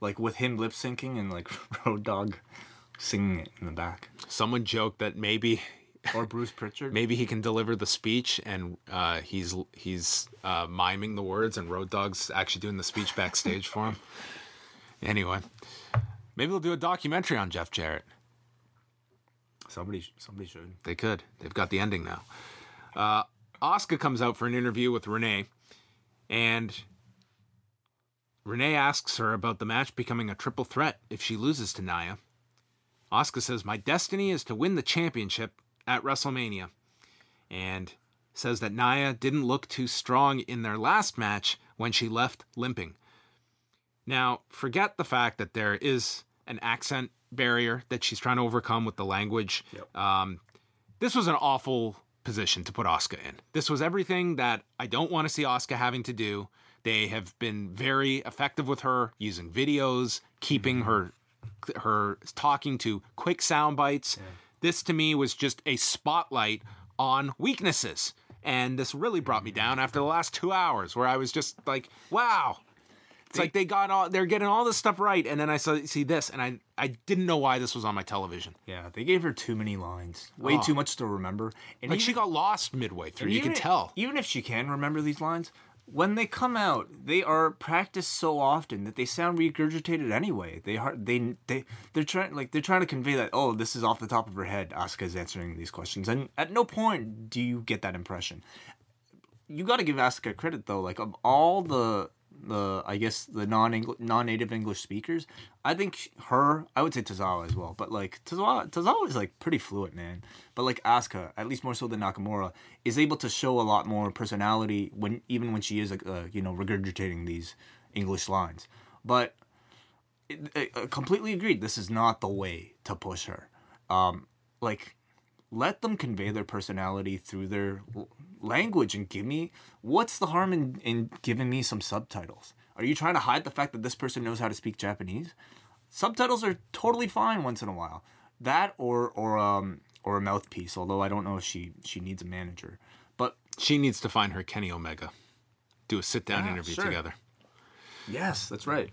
like with him lip syncing and like Road Dogg singing it in the back, someone joked that maybe or Bruce Pritchard. maybe he can deliver the speech and uh, he's he's uh, miming the words and road dogg's actually doing the speech backstage for him. Anyway maybe they'll do a documentary on jeff jarrett. Somebody, somebody should. they could. They've got the ending now. Uh, asuka comes out for an interview with renee and renee asks her about the match becoming a triple threat if she loses to nia asuka says my destiny is to win the championship at wrestlemania and says that Nia didn't look too strong in their last match when she left limping. Now, forget the fact that there is an accent barrier that she's trying to overcome with the language. Um, this was an awful position to put Asuka in. This was everything that I don't want to see Asuka having to do. They have been very effective with her using videos, keeping her her talking to quick sound bites. This to me was just a spotlight on weaknesses. And this really brought me down after the last two hours where I was just like, wow. It's like they got all they're getting all this stuff right, and then I saw see this, and I I didn't know why this was on my television. Yeah, they gave her too many lines, way Oh. too much to remember. And Like she got lost midway through. You can even- tell. Even if she can remember these lines, when they come out, they are practiced so often that they sound regurgitated anyway. They are they they they're trying like they're trying to convey that oh this is off the top of her head. Asuka's answering these questions, and at no point do you get that impression. You got to give Asuka credit though. Like of all the the I guess the non non native English speakers, I think her I would say Tozawa as well. But like Tozawa Tozawa is like pretty fluent, man. But like Asuka, at least more so than Nakamura, is able to show a lot more personality when even when she is uh, you know regurgitating these English lines. But it, it- completely agreed. This is not the way to push her. Um, like let them convey their personality through their language and give me what's the harm in, in giving me some subtitles are you trying to hide the fact that this person knows how to speak japanese subtitles are totally fine once in a while that or or um or a mouthpiece although i don't know if she she needs a manager but She needs to find her Kenny Omega. Do a sit down Yeah, interview sure. together. yes that's right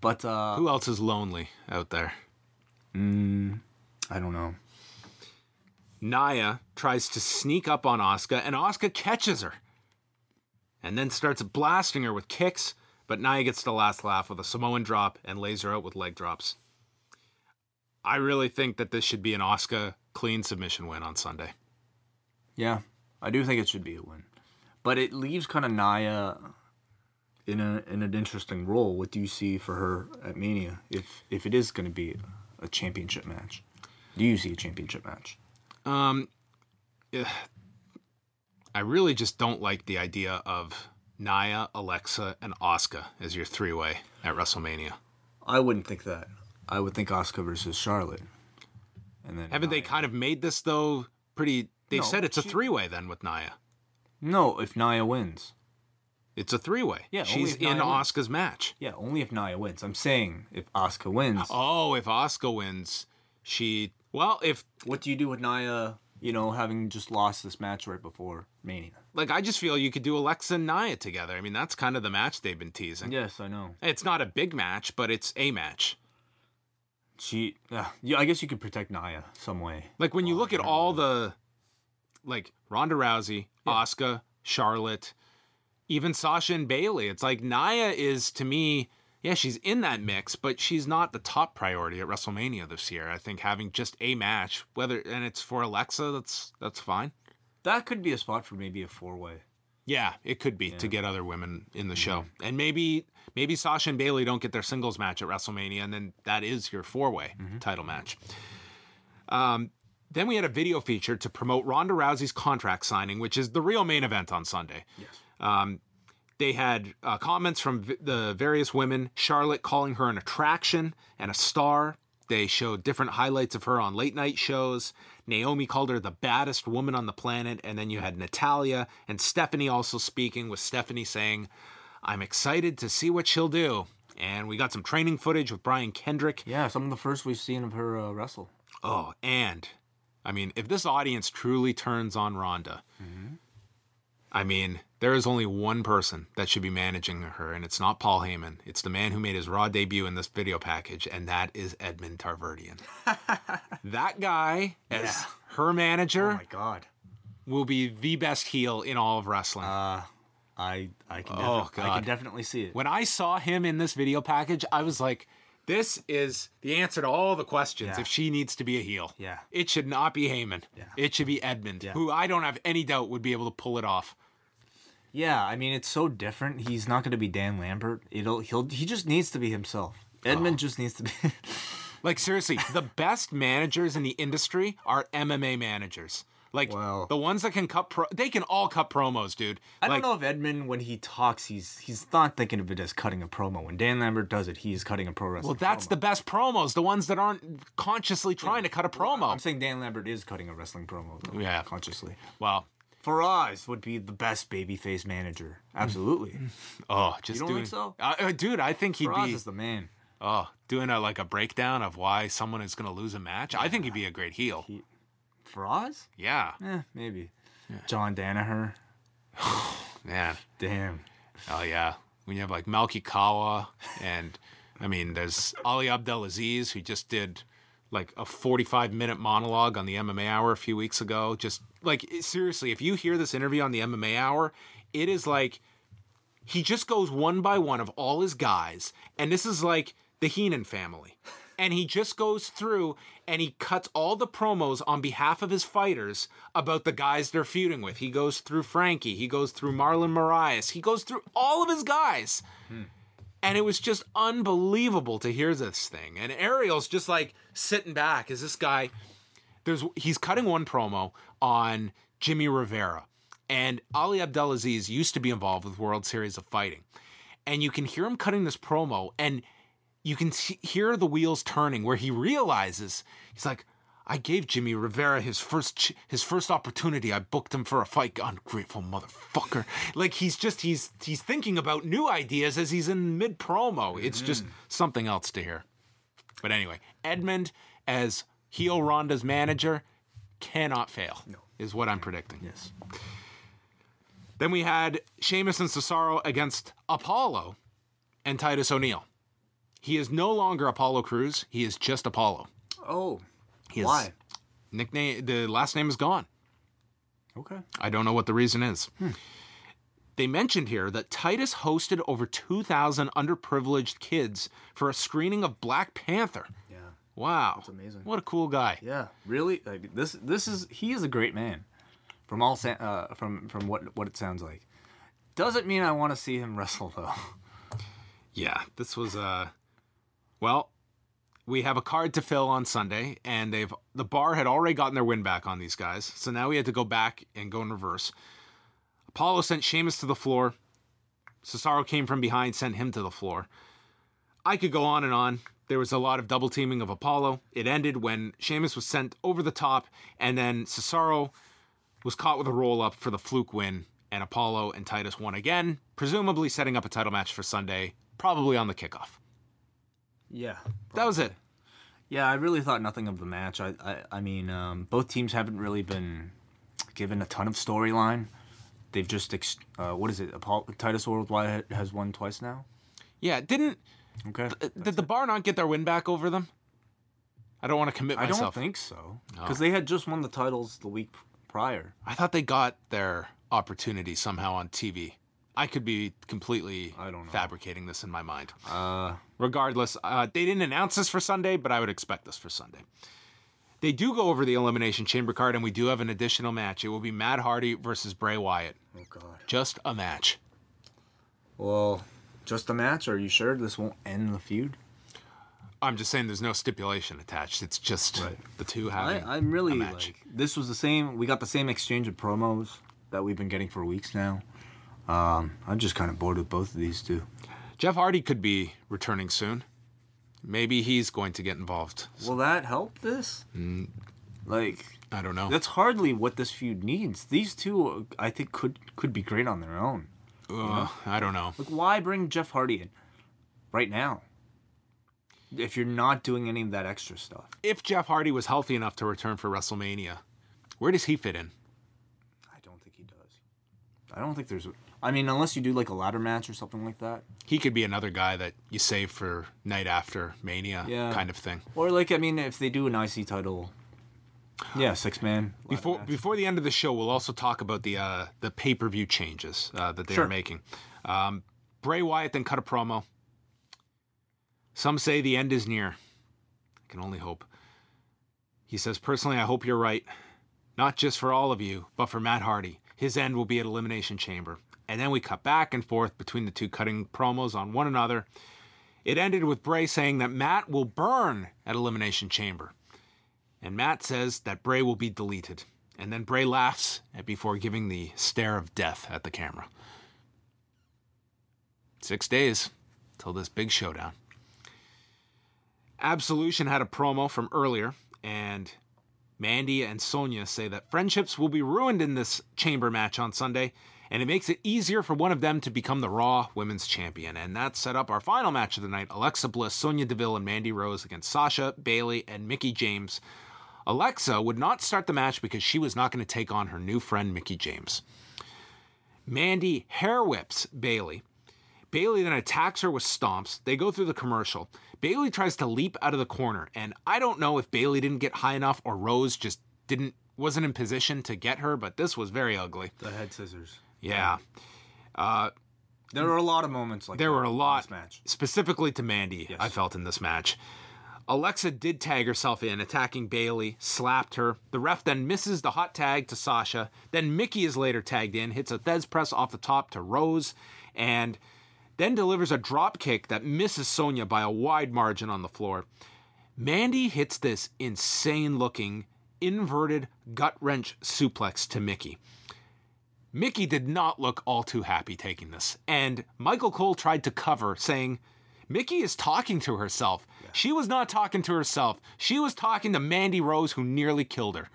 but uh Who else is lonely out there? Mm, i don't know Nia tries to sneak up on Asuka, and Asuka catches her. And then starts blasting her with kicks, but Nia gets the last laugh with a Samoan drop and lays her out with leg drops. I really think that this should be an Asuka clean submission win on Sunday. Yeah, I do think it should be a win, but it leaves kind of Nia in a in an interesting role. What do you see for her at Mania if if it is going to be a championship match? Do you see a championship match? Um, I really just don't like the idea of Nia, Alexa, and Asuka as your three way at WrestleMania. I wouldn't think that. I would think Asuka versus Charlotte, and then Haven't they kind of made this though pretty? They No, said it's a she- three way then with Nia. No, if Nia wins, It's a three way. Yeah, only she's if in. Asuka's match. Yeah, only if Nia wins. I'm saying if Asuka wins, Oh, if Asuka wins, she well, if what do you do with Nia? You know, having just lost this match right before Mania. like I just feel you could do Alexa and Nia together. I mean, that's kind of the match they've been teasing. Yes, I know. It's not a big match, but it's a match. She, uh, yeah, I guess you could protect Nia some way. Like when you look at all the like Ronda Rousey, Asuka, Charlotte, even Sasha and Bayley, it's like Nia is to me, yeah, she's in that mix, but she's not the top priority at WrestleMania this year. I think having just a match, whether and it's for Alexa, that's that's fine. That could be a spot for maybe a four way. Yeah, it could be to get other women in the show. Mm-hmm. And maybe maybe Sasha and Bayley don't get their singles match at WrestleMania and then that is your four-way Mm-hmm. title match. Um then we had a video feature to promote Ronda Rousey's contract signing, which is the real main event on Sunday. Yes. Um, they had uh, comments from v- the various women. Charlotte calling her an attraction and a star. They showed different highlights of her on late night shows. Naomi called her the baddest woman on the planet. And then you had Natalya and Stephanie also speaking, with Stephanie saying, I'm excited to see what she'll do. And we got some training footage with Brian Kendrick. Yeah, some of the first we've seen of her uh, wrestle. Oh, and I mean, if this audience truly turns on Ronda, I mean, there is only one person that should be managing her, and it's not Paul Heyman. It's the man who made his Raw debut in this video package, and that is Edmond Tarverdyan. that guy, as her manager, Oh my god. will be the best heel in all of wrestling. Uh, I I can Oh, defi- I can definitely see it. when I saw him in this video package, I was like, this is the answer to all the questions Yeah. if she needs to be a heel. Yeah. It should not be Heyman. Yeah. It should be Edmond, Yeah. who I don't have any doubt would be able to pull it off. Yeah, I mean it's so different. He's not going to be Dan Lambert. It'll he'll he just needs to be himself. Edmond just needs to be. Like seriously, the best managers in the industry are MMA managers. Like Wow. the ones that can cut pro- they can all cut promos, dude. I like, don't know if Edmond, when he talks, he's he's not thinking of it as cutting a promo. When Dan Lambert does it, he's cutting a pro wrestling. Well, that's promo. the best promos, the ones that aren't consciously trying to cut a promo. I'm saying Dan Lambert is cutting a wrestling promo. Though, Yeah. consciously. well, Firas would be the best babyface manager. Absolutely. oh, just you don't doing think so? Uh, uh, dude, I think he'd Firas be is the man. Oh, doing a like a breakdown of why someone is going to lose a match. I think he'd be a great heel. Firas? Yeah, Eh, maybe. John Danaher. man. Damn. Oh yeah. When you have like Malki Kawa and I mean, there's Ali Abdelaziz who just did like a 45 minute monologue on the MMA Hour a few weeks ago. Just like seriously, if you hear this interview on the MMA Hour, it is like he just goes one by one of all his guys, and this is like the Heenan family. And he just goes through and he cuts all the promos on behalf of his fighters about the guys they're feuding with. He goes through Frankie, he goes through Marlon Moraes, he goes through all of his guys. Hmm. And it was just unbelievable to hear this thing. And Ariel's just like sitting back as this guy there's he's cutting one promo on Jimmy Rivera. And Ali Abdelaziz used to be involved with World Series of Fighting. And you can hear him cutting this promo and you can see, hear the wheels turning where he realizes he's like I gave Jimmy Rivera his first ch- his first opportunity. I booked him for a fight. Ungrateful motherfucker. Like he's just he's he's thinking about new ideas as he's in mid promo. It's just mm-hmm. something else to hear. But anyway, Edmond as heel Ronda's manager cannot fail. no. Is what I'm predicting. Yes. Then we had Sheamus and Cesaro against Apollo and Titus O'Neil. He is no longer Apollo Crews. He is just Apollo. Oh. He is, Why? Nickname. The last name is gone. Okay. I don't know what the reason is. Hmm. They mentioned here that Titus hosted over 2,000 underprivileged kids for a screening of Black Panther. Wow. That's amazing. What a cool guy. Yeah. Really? Like, this this is he is a great man. From all uh, from from what what it sounds like. Doesn't mean I want to see him wrestle though. Yeah, this was uh well, we have a card to fill on Sunday and they've the bar had already gotten their win back on these guys. So now we had to go back and go in reverse. Apollo sent Sheamus to the floor. Cesaro came from behind, sent him to the floor. I could go on and on. There was a lot of double teaming of Apollo. It ended when Sheamus was sent over the top, and then Cesaro was caught with a roll up for the fluke win. and Apollo and Titus won again, presumably setting up a title match for Sunday, probably on the kickoff. Yeah. That was it. Yeah, I really thought nothing of the match. I, I, I mean, um, both teams haven't really been given a ton of storyline. They've just, ex- uh, what is it? Apollo, Titus Worldwide has won twice now. Yeah, didn't Okay. did the bar not get their win back over them? I don't want to commit myself. I myself. don't think so. Because they had just won the titles the week prior. I thought they got their opportunity somehow on TV. I could be completely I don't know. fabricating this in my mind. Uh, Regardless, uh, they didn't announce this for Sunday, but I would expect this for Sunday. They do go over the Elimination Chamber card, and we do have an additional match. It will be Matt Hardy versus Bray Wyatt. oh, God. Just a match. Well, just a match? Are you sure this won't end the feud? I'm just saying there's no stipulation attached. It's just Right. the two I, having I'm really a match. like this was the same. We got the same exchange of promos that we've been getting for weeks now. Um, I'm just kind of bored with both of these two. Jeff Hardy could be returning soon. Maybe he's going to get involved. Will that help this? Like I don't know. that's hardly what this feud needs. These two, I think, could could be great on their own. Uh, I don't know. Like, why bring Jeff Hardy in right now if you're not doing any of that extra stuff? If Jeff Hardy was healthy enough to return for WrestleMania, where does he fit in? I don't think he does. I don't think there's. I mean, unless you do like a ladder match or something like that. He could be another guy that you save for night after Mania Yeah. kind of thing. Or like, I mean, if they do an IC title, yeah, six man. Before before the end of the show, we'll also talk about the uh, the pay per view changes uh, that they Sure. are making. Um, Bray Wyatt then cut a promo. Some say the end is near. I can only hope. He says, "Personally, I hope you're right. Not just for all of you, but for Matt Hardy. His end will be at Elimination Chamber." And then we cut back and forth between the two cutting promos on one another. It ended with Bray saying that Matt will burn at Elimination Chamber. And Matt says that Bray will be deleted. And then Bray laughs before giving the stare of death at the camera. Six days till this big showdown. Absolution had a promo from earlier, and Mandy and Sonya say that friendships will be ruined in this chamber match on Sunday, and it makes it easier for one of them to become the Raw Women's Champion. And that set up our final match of the night Alexa Bliss, Sonya Deville, and Mandy Rose against Sasha, Bayley, and Mickie James. Alexa would not start the match because she was not going to take on her new friend Mickie James. Mandy hair whips Bayley. Bayley then attacks her with stomps. They go through the commercial. Bayley tries to leap out of the corner, and I don't know if Bayley didn't get high enough or Rose just didn't wasn't in position to get her, but this was very ugly. the head scissors. Yeah. Uh, There were a lot of moments like there that were a in lot this match. specifically to Mandy, Yes. I felt in this match. Alexa did tag herself in, attacking Bayley, slapped her. The ref then misses the hot tag to Sasha. Then Mickie is later tagged in, hits a Thesz press off the top to Rose, and then delivers a drop kick that misses Sonya by a wide margin on the floor. Mandy hits this insane looking inverted gut wrench suplex to Mickie. Mickie did not look all too happy taking this, and Michael Cole tried to cover, saying, Mickie is talking to herself. She was not talking to herself. She was talking to Mandy Rose, who nearly killed her.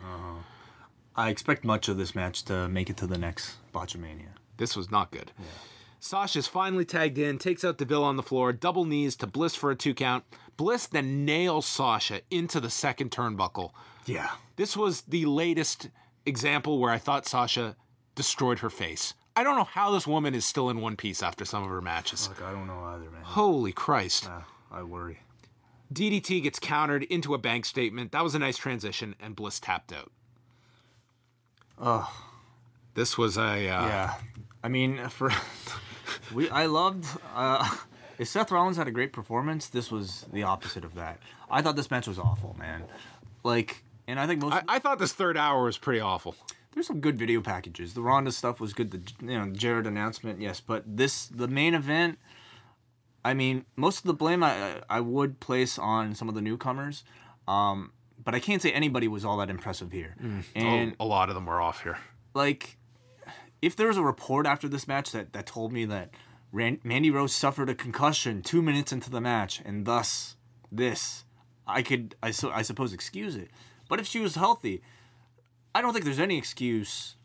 I expect much of this match to make it to the next Botchamania. This was not good. Sasha's finally tagged in, takes out Deville on the floor, double knees to Bliss for a two count. Bliss then nails Sasha into the second turnbuckle. Yeah. This was the latest example where I thought Sasha destroyed her face. I don't know how this woman is still in one piece after some of her matches. Look, I don't know either, man. Holy Christ. Ah, I worry. DDT gets countered into a bank statement. That was a nice transition, and Bliss tapped out. Oh, This was a. Uh, yeah. I mean, for we, I loved. Uh, if Seth Rollins had a great performance, this was the opposite of that. I thought this match was awful, man. Like, and I think most I, I thought this third hour was pretty awful. there's some good video packages. The Ronda stuff was good. The you know Jarrett announcement, yes, but this the main event. I mean, most of the blame I I would place on some of the newcomers, um, but I can't say anybody was all that impressive here. And oh, a lot of them were off here. like, if there was a report after this match that that told me that Ran- Mandy Rose suffered a concussion two minutes into the match and thus this, I could I so I suppose excuse it. But if she was healthy, I don't think there's any excuse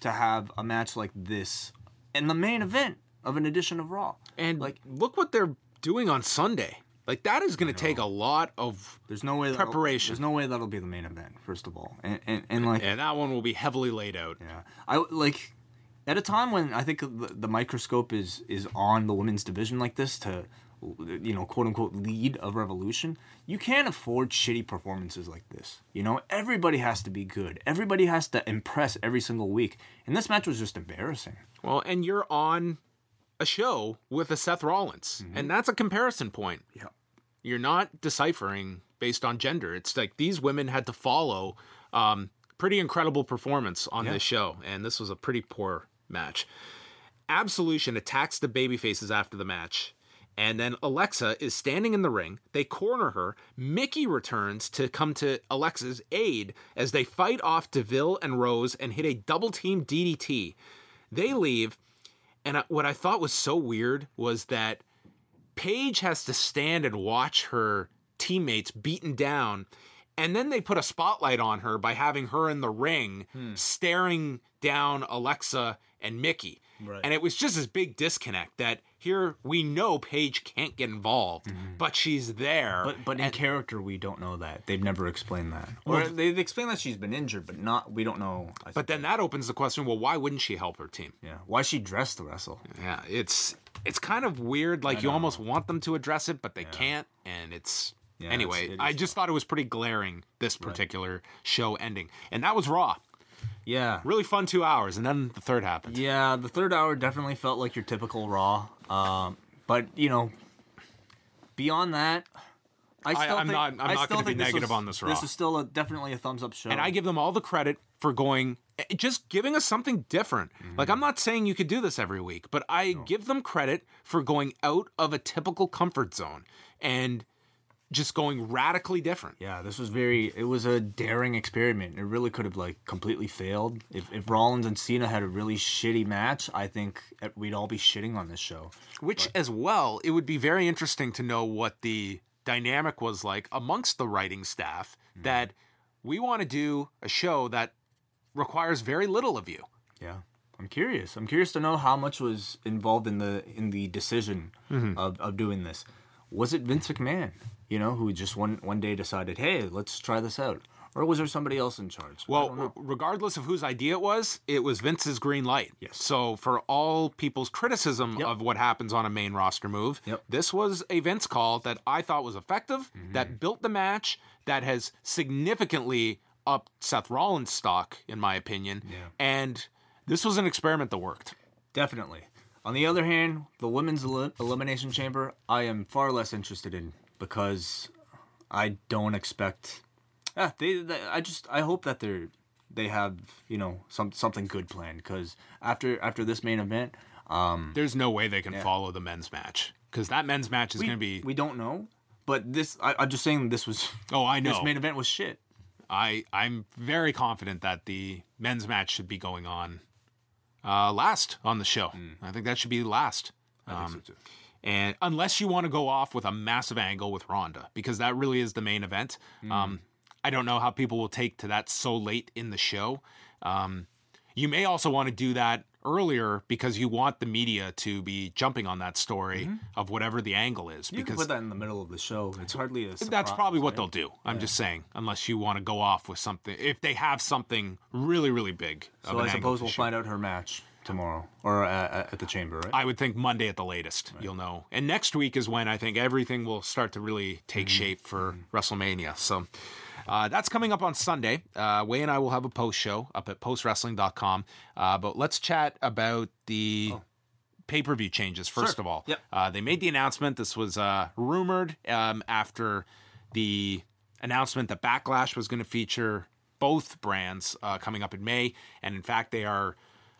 to have a match like this in the main event of an edition of Raw. And like, look what they're doing on Sunday. Like that is going to take a lot of there's no way that'll- Preparation. There's no way that'll be the main event. First of all, and and, and like and that one will be heavily laid out. Yeah, I like at a time when I think the, the microscope is is on the women's division like this to, you know, quote unquote lead a revolution. You can't afford shitty performances like this. You know, everybody has to be good. Everybody has to impress every single week. And this match was just embarrassing. Well, and you're on a show with a Seth Rollins, and that's a comparison point. Yeah. You're not deciphering based on gender. It's like these women had to follow um, pretty incredible performance on this show, and this was a pretty poor match. Absolution attacks the babyfaces after the match. And then Alexa is standing in the ring. They corner her. Mickie returns to come to Alexa's aid as they fight off DeVille and Rose and hit a double team DDT. They leave. And I- what I thought was so weird was that Paige has to stand and watch her teammates beaten down. And then they put a spotlight on her by having her in the ring hmm. staring down Alexa and Mickie. And it was just this big disconnect that here we know Paige can't get involved, mm-hmm. but she's there. But but in character, we don't know that. They've never explained that. Or they've explained that she's been injured, but not. We don't know. But then that opens the question well, why wouldn't she help her team? yeah, why she dressed to wrestle? Yeah, it's it's kind of weird. Like you almost want them to address it, but they can't. And it's Yeah, anyway. it's- it I just thought it was pretty glaring this particular show ending, and that was Raw. Yeah, Really fun two hours, and then the third happened. Yeah, the third hour definitely felt like your typical Raw. Um, but you know, beyond that, I still I'm think, not- I'm I not still gonna be negative was- on this Raw. This is still a, definitely a thumbs up show. And I give them all the credit for going, eh, just giving us something different. Like, I'm not saying you could do this every week, but I give them credit for going out of a typical comfort zone and just going radically different. yeah, this was very. It was a daring experiment. It really could have like completely failed. If if Rollins and Cena had a really shitty match, I think we'd all be shitting on this show. Which, as well, it would be very interesting to know what the dynamic was like amongst the writing staff that we want to do a show that requires very little of you. Yeah. I'm curious. I'm curious to know how much was involved in the in the decision Mm-hmm. of, of doing this. Was it Vince McMahon, you know, who just one one day decided, "Hey, let's try this out," or was there somebody else in charge? I don't know. Well, regardless of whose idea it was, it was Vince's green light. Yes. So for all people's criticism Yep. of what happens on a main roster move, Yep. Mm-hmm. this was a Vince call that I thought was effective, that built the match, that has significantly upped Seth Rollins' stock, in my opinion. Yeah. And this was an experiment that worked. definitely. On the other hand, the women's eli- elimination chamber, I am far less interested in because I don't expect. Ah, they, they. I just. I hope that they're. They have you know some something good planned because after after this main event, um, There's no way they can follow the men's match because that men's match is we, to be. we don't know. But this, I, I'm just saying, this was oh, I know. this main event was shit. I I'm very confident that the men's match should be going on uh, last on the show. I think that should be last. I Um, think so too. And unless you want to go off with a massive angle with Ronda, because that really is the main event. Um, I don't know how people will take to that so late in the show. Um, you may also want to do that earlier because you want the media to be jumping on that story of whatever the angle is. You because put that in the middle of the show. It's hardly a. that's probably what right? they'll do. I'm just saying, unless you want to go off with something, if they have something really, really big. So I suppose we'll shoot. find out her match tomorrow or uh, at the chamber, right? I would think Monday at the latest, you'll know. And next week is when I think everything will start to really take Mm-hmm. shape for WrestleMania. So uh, that's coming up on Sunday. Uh, Wai and I will have a post show up at postwrestling.com. Uh, but let's chat about the. Pay per view changes, first Sure. of all. Yep. Uh, they made the announcement. This was uh, rumored um, after the announcement that Backlash was going to feature both brands uh, coming up in May. And in fact, they are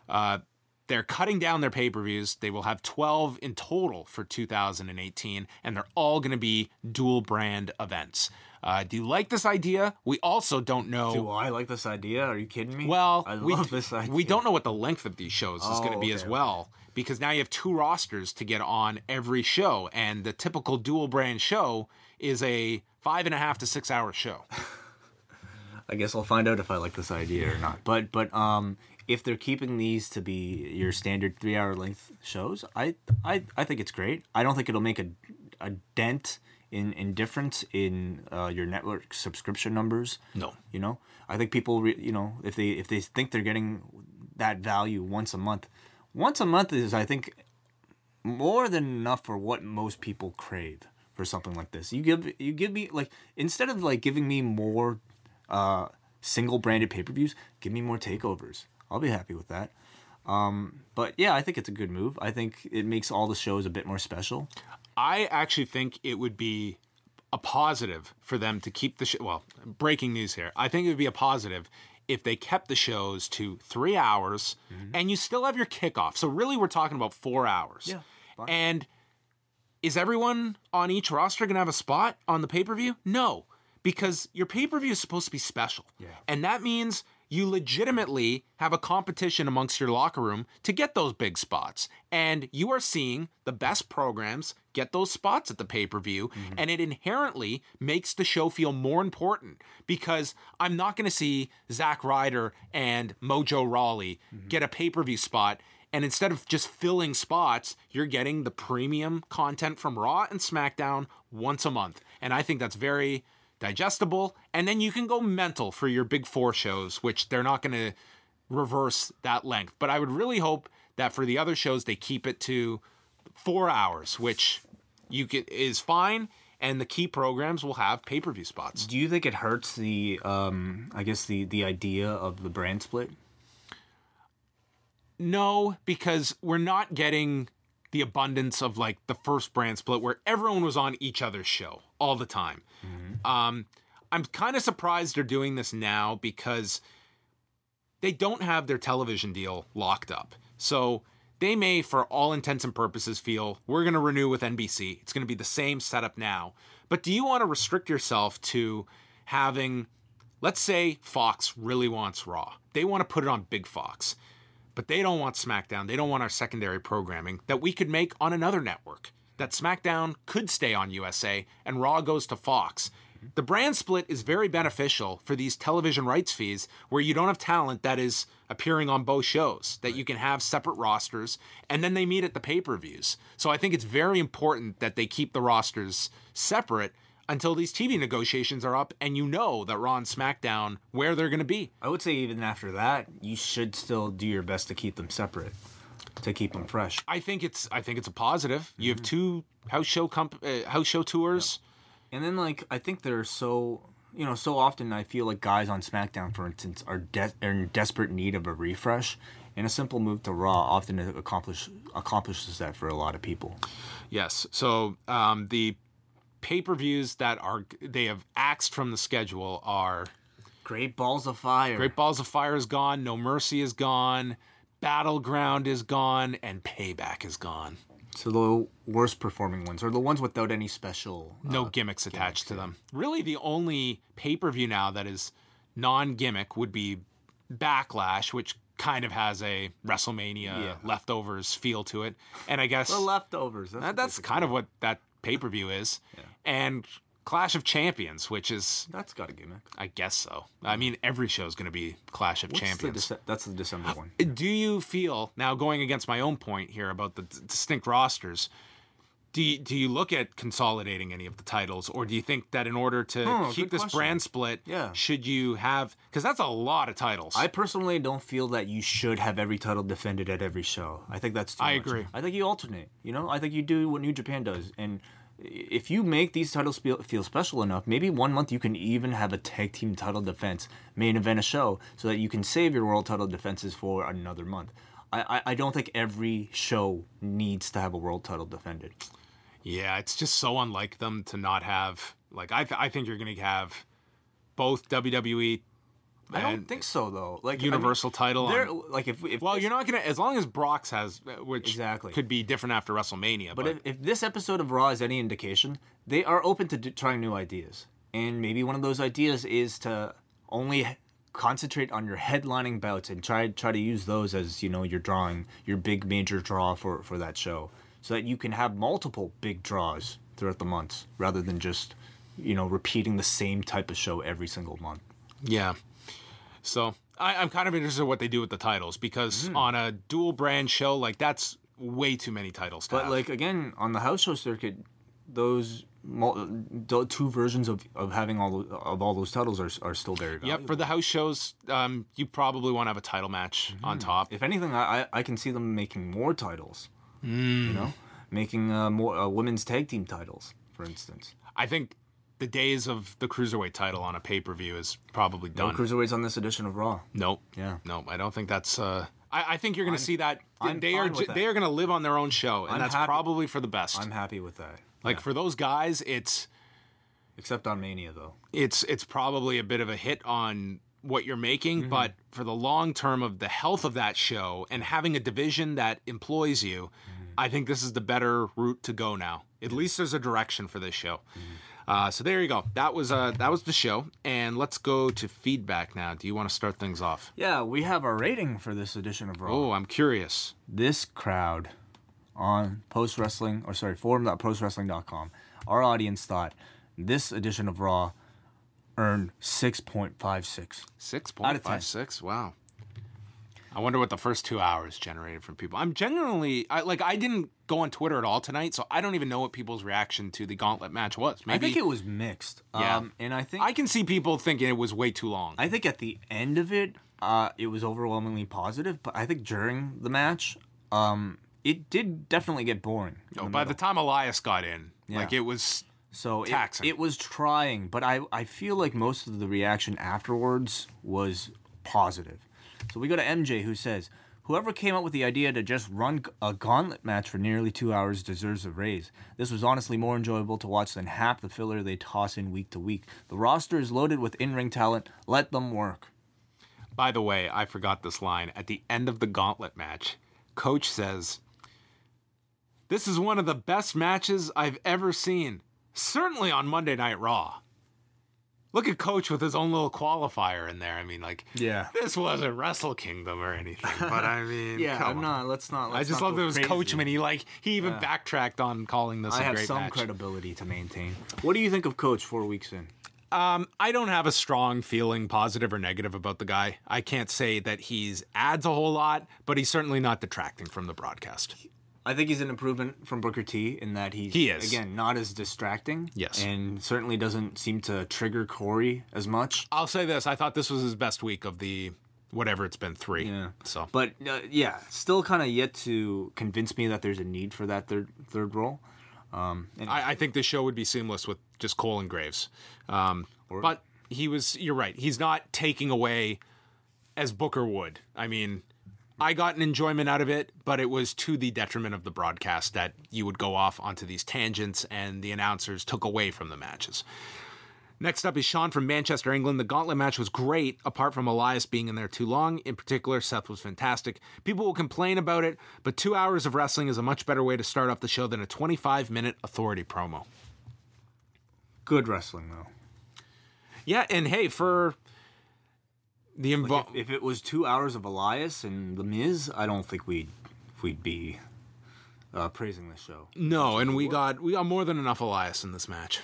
uh, they're cutting down their pay per views. They will have 12 in total for 2018, and they're all going to be dual brand events. Uh, do you like this idea? We also don't know. Do I like this idea? Are you kidding me? Well, I we, love this idea. we don't know what the length of these shows is going to Oh, be as okay, well because now you have two rosters to get on every show, and the typical dual brand show is a five and a half to six hour show. I guess I'll find out if I like this idea or not. But but um, if they're keeping these to be your standard three hour length shows, I I I think it's great. I don't think it'll make a a dent in in difference in uh, your network subscription numbers. No. you know, I think people, re- you know, if they if they think they're getting that value once a month, once a month is I think more than enough for what most people crave for something like this. You give you give me like instead of like giving me more uh, single branded pay per views, give me more takeovers. I'll be happy with that. Um, but yeah, I think it's a good move. I think it makes all the shows a bit more special. I actually think it would be a positive for them to keep the show. Well, breaking news here. I think it would be a positive if they kept the shows to three hours and you still have your kickoff. So, really, we're talking about four hours. Yeah, fine. And is everyone on each roster going to have a spot on the pay per view? No, because your pay per view is supposed to be special. Yeah. And that means you legitimately have a competition amongst your locker room to get those big spots. And you are seeing the best programs get those spots at the pay per view. Mm-hmm. And it inherently makes the show feel more important because I'm not going to see Zack Ryder and Mojo Rawley mm-hmm. get a pay per view spot. And instead of just filling spots, you're getting the premium content from Raw and SmackDown once a month. And I think that's very digestible. And then you can go mental for your big four shows, which they're not going to reverse that length. But I would really hope that for the other shows, they keep it to four hours, which you get is fine. And the key programs will have pay per view spots. Do you think it hurts the um I guess the the idea of the brand split? No, because we're not getting the abundance of like the first brand split where everyone was on each other's show all the time. Um, I'm kind of surprised they're doing this now because they don't have their television deal locked up. So they may, for all intents and purposes, feel we're going to renew with NBC. It's going to be the same setup now. But do you want to restrict yourself to having, let's say, Fox really wants Raw? They want to put it on Big Fox but they don't want SmackDown. They don't want our secondary programming that we could make on another network. That SmackDown could stay on USA and Raw goes to Fox. The brand split is very beneficial for these television rights fees where you don't have talent that is appearing on both shows, that you can have separate rosters, and then they meet at the pay per views. So I think it's very important that they keep the rosters separate until these TV negotiations are up and you know that Raw and SmackDown where they're going to be. I would say even after that, you should still do your best to keep them separate, to keep them fresh. I think it's I think it's a positive. You have two house show comp- uh, house show tours. And then like I think they're so you know so often I feel like guys on SmackDown, for instance, are, de- are in desperate need of a refresh, and a simple move to Raw often accomplish accomplishes that for a lot of people. Yes. So um, the pay per views that are they have axed from the schedule are Great balls of fire. Great Balls of Fire is gone, No Mercy is gone, Battleground is gone, and Payback is gone. So the worst performing ones, or the ones without any special. No uh, gimmicks attached to them. Really, the only pay per view now that is non gimmick would be Backlash, which kind of has a WrestleMania Yeah. leftovers feel to it. And I guess The leftovers. That's, that, that's kind of what that pay per view is. And Clash of Champions, which is, that's got a gimmick. I guess so. I mean, every show is going to be Clash of What's the Champions. Dece- that's the December one. Do you feel now going against my own point here about the d- distinct rosters? Do you, do you look at consolidating any of the titles, or do you think that in order to Oh, keep this question. brand split, Yeah. should you have? Because that's a lot of titles. I personally don't feel that you should have every title defended at every show. I think that's too I much. agree. I think you alternate. You know, I think you do what New Japan does, and if you make these titles feel, special enough, maybe one month you can even have a tag team title defense main event a show, so that you can save your world title defenses for another month. I, I, I don't think every show needs to have a world title defended. yeah, it's just so unlike them to not have. Like I, th- I think you're going to have both WWE. I don't think so though. Like Universal title They're, on- like if, if Well, you're not going to as long as Brock's has, uh, which Exactly. could be different after WrestleMania. But, But if, if this episode of Raw is any indication, they are open to do, trying new ideas. And maybe one of those ideas is to only concentrate on your headlining bouts and try try to use those as you know your drawing, your big major draw for for that show, so that you can have multiple big draws throughout the months rather than just you know repeating the same type of show every single month. Yeah. So I, I'm kind of interested in what they do with the titles because on a dual brand show, like that's way too many titles. To But have. like again, on the house show circuit, those mul- two versions of, of having all of all those titles are are still very valuable. Yep, for the house shows, um, you probably want to have a title match on top. If anything, I I, can see them making more titles. Hmm. You know, making uh, more uh, women's tag team titles, for instance. I think the days of the cruiserweight title on a pay per view is probably done. No cruiserweights on this edition of Raw. nope. Yeah. Nope. I don't think that's. Uh, I, I think you're going to see that. I'm they are that. they are going to live on their own show, and I'm that's happy- probably for the best. I'm happy with that. like for those guys, it's Except on Mania, though. it's it's probably a bit of a hit on what you're making, Mm-hmm. but for the long term of the health of that show and having a division that employs you, Mm-hmm. I think this is the better route to go now. At least there's a direction for this show. Uh, so there you go. That was uh, that was the show, and let's go to feedback now. Do you want to start things off? Yeah, we have a rating for this edition of Raw. Oh, I'm curious. this crowd on post wrestling or sorry forum.postwrestling.com our audience thought this edition of raw earned 6.56 Six Out of 10. Wow. I wonder what the first two hours generated from people. I'm genuinely I, like I didn't go on Twitter at all tonight, so I don't even know what people's reaction to the gauntlet match was. Maybe i think it was mixed Yeah. um, and i think I can see people thinking it was way too long. i think at the end of it uh, it was overwhelmingly positive but i think during the match um, it did definitely get boring in Oh, the by middle. the time Elias got in, like it was So it, Taxing. it was trying, but I, I feel like most of the reaction afterwards was positive. So we go to MJ who says, Whoever came up with the idea to just run a gauntlet match for nearly two hours deserves a raise. This was honestly more enjoyable to watch than half the filler they toss in week to week. The roster is loaded with in ring talent. Let them work. By the way, I forgot this line. At the end of the gauntlet match, Coach says, This is one of the best matches I've ever seen. Certainly on Monday Night Raw. Look at Coach with his own little qualifier in there. I mean, like, Yeah. this wasn't Wrestle Kingdom or anything, but I mean, Yeah, I'm on. not. Let's not. I Let's just not love that it was. Coachman. He like he even backtracked on calling this I a have great some match. credibility to maintain. What do you think of Coach four weeks in? Um, I don't have a strong feeling, positive or negative, about the guy. I can't say that he's adds a whole lot, but he's certainly not detracting from the broadcast. I think he's an improvement from Booker T in that he's He is. again not as distracting. Yes. and certainly doesn't seem to trigger Corey as much. I'll say this: I thought this was his best week of the whatever it's been three. Yeah. So, But uh, yeah, still kind of yet to convince me that there's a need for that third third role. Um, and I, I think the show would be seamless with just Cole and Graves. Um, but he was. You're right. He's not taking away as Booker would. I mean. I got an enjoyment out of it, but it was to the detriment of the broadcast that you would go off onto these tangents and the announcers took away from the matches. Next up is Sean from Manchester, England. The gauntlet match was great, apart from Elias being in there too long. In particular, Seth was fantastic. People will complain about it, but two hours of wrestling is a much better way to start off the show than a 25 minute authority promo. good wrestling though. Yeah, and hey, for the Like, if, if it was two hours of Elias and The Miz, I don't think we'd we'd be uh, praising this show. no, and we got we got more than enough Elias in this match.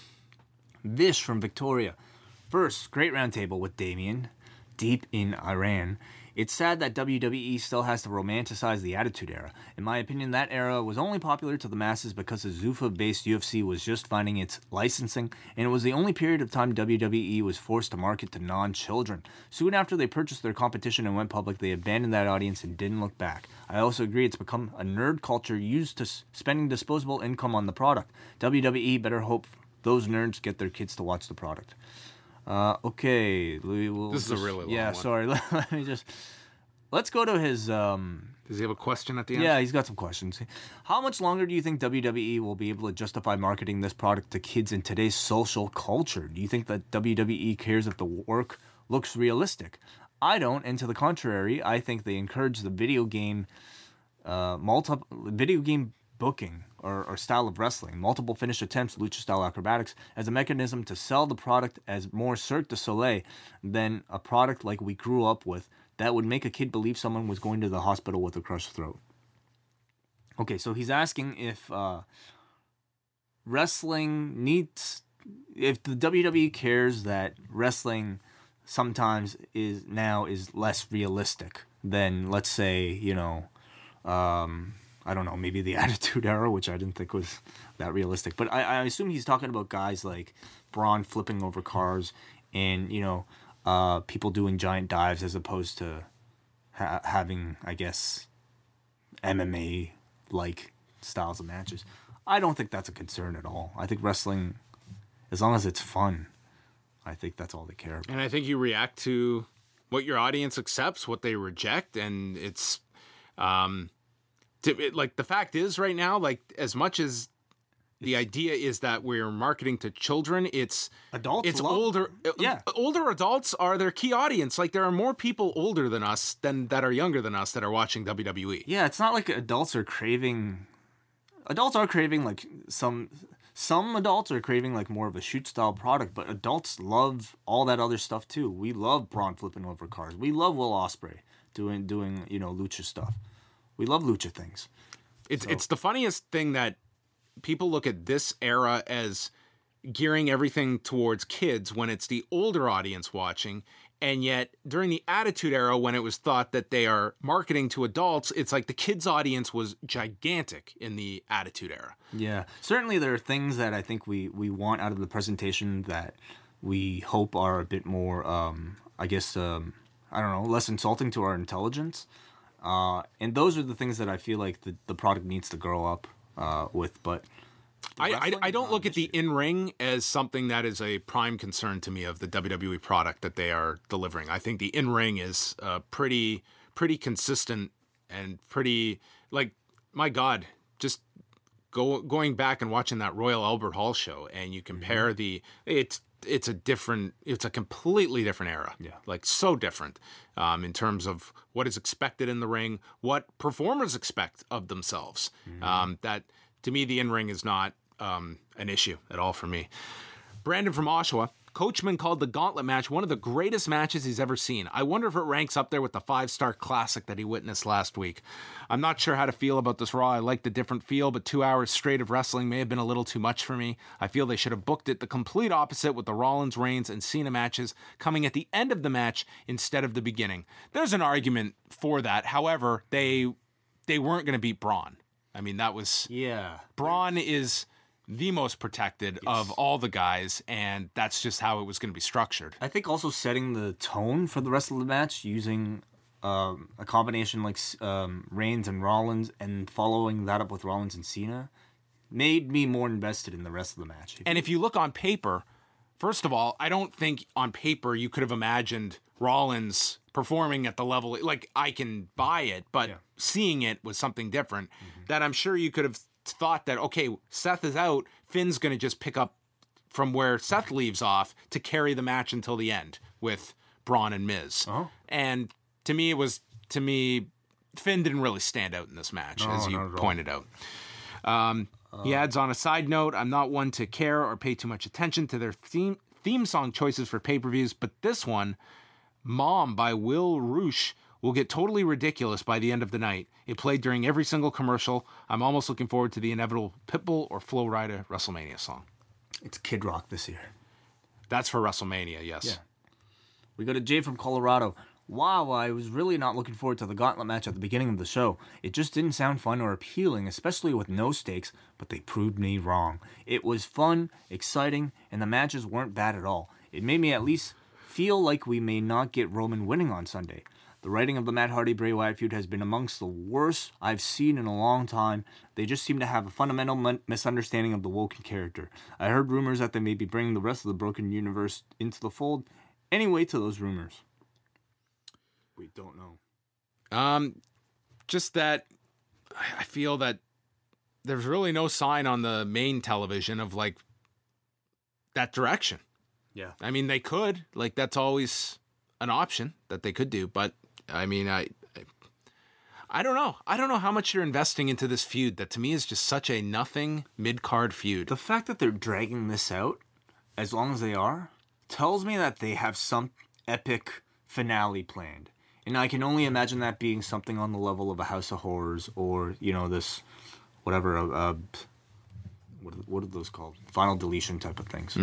Vish from Victoria. First, great roundtable with Damian, deep in Iran. It's sad that WWE still has to romanticize the Attitude Era. In my opinion, that era was only popular to the masses because the Zuffa based UFC was just finding its licensing, and it was the only period of time WWE was forced to market to non children. Soon after they purchased their competition and went public, they abandoned that audience and didn't look back. I also agree it's become a nerd culture used to spending disposable income on the product. WWE better hope those nerds get their kids to watch the product. Uh, okay, we will. This is a really long yeah. one. Sorry, let, let me just. Let's go to his. Um, Does he have a question at the end? yeah, he's got some questions. How much longer do you think WWE will be able to justify marketing this product to kids in today's social culture? Do you think that WWE cares if the work looks realistic? I don't, and to the contrary, I think they encourage the video game, uh, multi video game booking or, or style of wrestling, multiple finish attempts, lucha style acrobatics, as a mechanism to sell the product as more Cirque du Soleil than a product like we grew up with that would make a kid believe someone was going to the hospital with a crushed throat. Okay, so he's asking if uh, wrestling needs, if the WWE cares that wrestling sometimes is now is less realistic than let's say you know um, I don't know maybe the Attitude Era, which I didn't think was that realistic. But I, I assume he's talking about guys like Braun flipping over cars and you know uh, people doing giant dives as opposed to ha- having I guess MMA like styles of matches. I don't think that's a concern at all. I think wrestling, as long as it's fun, I think that's all they care about. And I think you react to what your audience accepts, what they reject, and it's, um, to, it, like the fact is right now, like as much as the idea is that we're marketing to children, it's Adults It's love- older. uh, yeah. older adults are their key audience. Like there are more people older than us than that are younger than us that are watching. WWE. Yeah, it's not like adults are craving. Adults are craving like some. Some adults are craving like more of a shoot style product, but adults love all that other stuff too. We love Braun flipping over cars. We love Will Ospreay doing doing you know lucha stuff. We love lucha things. It's it's the funniest thing that people look at this era as gearing everything towards kids when it's the older audience watching. And yet, during the Attitude Era, when it was thought that they are marketing to adults, it's like the kids' audience was gigantic in the Attitude Era. Yeah, certainly there are things that I think we we want out of the presentation that we hope are a bit more, um, I guess, um, I don't know, less insulting to our intelligence. Uh, and those are the things that I feel like the, the product needs to grow up uh, with. But I, I, I don't look at the in ring as something that is a prime concern to me of the WWE product that they are delivering. I think the in ring is uh, pretty pretty consistent and pretty like my God, just go going back and watching that Royal Albert Hall show, and you compare the it's it's a different it's a completely different era. Yeah. Like so different um, in terms of what is expected in the ring what performers expect of themselves. Um, that to me the in-ring is not um, an issue at all for me. Brandon from oshawa coachman called the gauntlet match one of the greatest matches he's ever seen. I wonder if it ranks up there with the five star classic that he witnessed last week. I'm not sure how to feel about this raw. I like the different feel but two hours straight of wrestling may have been a little too much for me. I feel they should have booked it the complete opposite with the rollins reigns and cena matches coming at the end of the match instead of the beginning. There's an argument for that. However they they weren't going to beat braun. I mean that was yeah, Braun is the most protected of all the guys, and that's just how it was going to be structured. I think also setting the tone for the rest of the match using um, a combination like um, Reigns and Rollins, and following that up with Rollins and Cena, made me more invested in the rest of the match. And if you look on paper, first of all, I don't think on paper you could have imagined Rollins performing at the level like I can buy it, but seeing it was something different that I'm sure you could have thought that okay, Seth is out, Finn's going to just pick up from where Seth leaves off to carry the match until the end with Braun and Miz. And to me, it was to me, Finn didn't really stand out in this match, as you pointed out. Um, he adds on a side note, I'm not one to care or pay too much attention to their theme theme song choices for pay-per-views, but this one, Mom by Will Roosh, will get totally ridiculous by the end of the night. It played during every single commercial. I'm almost looking forward to the inevitable Pitbull or Flo Rida WrestleMania song. it's Kid Rock this year. That's for WrestleMania, yes. Yeah. We go to Jay from Colorado. Wow, I was really not looking forward to the gauntlet match at the beginning of the show. It just didn't sound fun or appealing, especially with no stakes, but they proved me wrong. It was fun, exciting, and the matches weren't bad at all. It made me at least feel like we may not get Roman winning on Sunday. The writing of the Matt Hardy Bray Wyatt feud has been amongst the worst I've seen in a long time. They just seem to have a fundamental min- misunderstanding of the Woken character. I heard rumors that they may be bringing the rest of the Broken Universe into the fold. Anyway, to those rumors. We don't know. Um, just that I I feel that there's really no sign on the main television of like that direction. Yeah. I mean, they could like that's always an option that they could do, but I mean, I, I, I don't know. I don't know how much you're investing into this feud. That to me is just such a nothing mid card feud. The fact that they're dragging this out as long as they are tells me that they have some epic finale planned. And I can only imagine that being something on the level of a House of Horrors or, you know, this, whatever, uh, uh, what, are, what are those called? Final deletion type of things.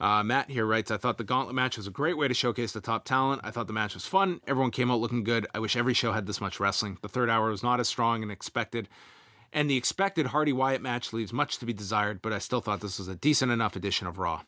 Uh, Matt here writes, I thought the gauntlet match was a great way to showcase the top talent. I thought the match was fun. Everyone came out looking good. I wish every show had this much wrestling. The third hour was not as strong and expected. And the expected Hardy Wyatt match leaves much to be desired, but I still thought this was a decent enough edition of Raw.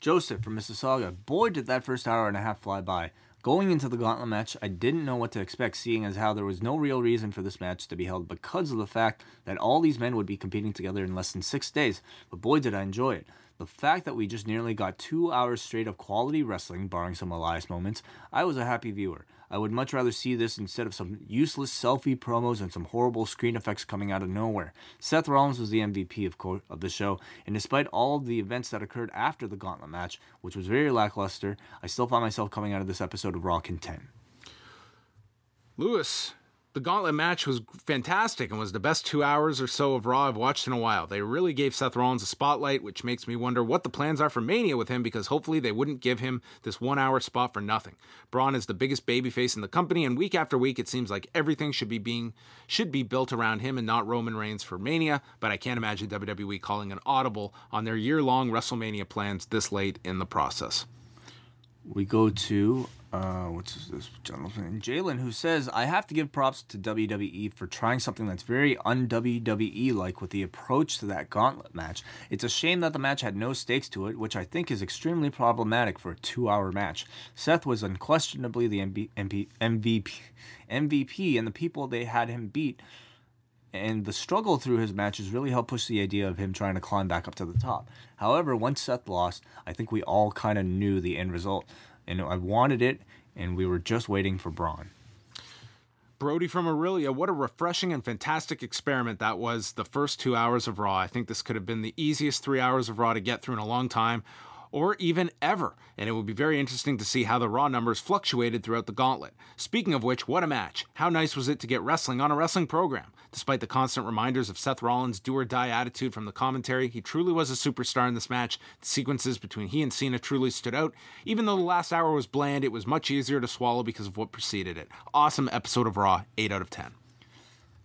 Joseph from Mississauga. Boy, did that first hour and a half fly by. Going into the gauntlet match, I didn't know what to expect, seeing as how there was no real reason for this match to be held because of the fact that all these men would be competing together in less than six days. But boy, did I enjoy it. The fact that we just nearly got two hours straight of quality wrestling, barring some Elias moments, I was a happy viewer. I would much rather see this instead of some useless selfie promos and some horrible screen effects coming out of nowhere. Seth Rollins was the MVP of, co- of the show, and despite all of the events that occurred after the Gauntlet match, which was very lackluster, I still found myself coming out of this episode of Raw content. Lewis, the gauntlet match was fantastic and was the best two hours or so of Raw I've watched in a while. They really gave Seth Rollins a spotlight, which makes me wonder what the plans are for Mania with him because hopefully they wouldn't give him this one hour spot for nothing. Braun is the biggest babyface in the company, and week after week it seems like everything should be being should be built around him and not Roman Reigns for Mania, but I can't imagine WWE calling an audible on their year-long WrestleMania plans this late in the process. We go to uh, what's this gentleman Jalen who says I have to give props to WWE for trying something that's very un WWE like with the approach to that gauntlet match. It's a shame that the match had no stakes to it, which I think is extremely problematic for a two-hour match. Seth was unquestionably the MB, MVP, MVP, and the people they had him beat and the struggle through his matches really helped push the idea of him trying to climb back up to the top. However, once Seth lost, I think we all kind of knew the end result, and I wanted it, and we were just waiting for Braun. Brody from Orillia, what a refreshing and fantastic experiment that was the first two hours of Raw. I think this could have been the easiest three hours of Raw to get through in a long time, or even ever, and it would be very interesting to see how the Raw numbers fluctuated throughout the gauntlet. Speaking of which, what a match! How nice was it to get wrestling on a wrestling program? Despite the constant reminders of Seth Rollins' do or die attitude from the commentary, he truly was a superstar in this match. The sequences between he and Cena truly stood out. Even though the last hour was bland, it was much easier to swallow because of what preceded it. Awesome episode of Raw, 8 out of 10.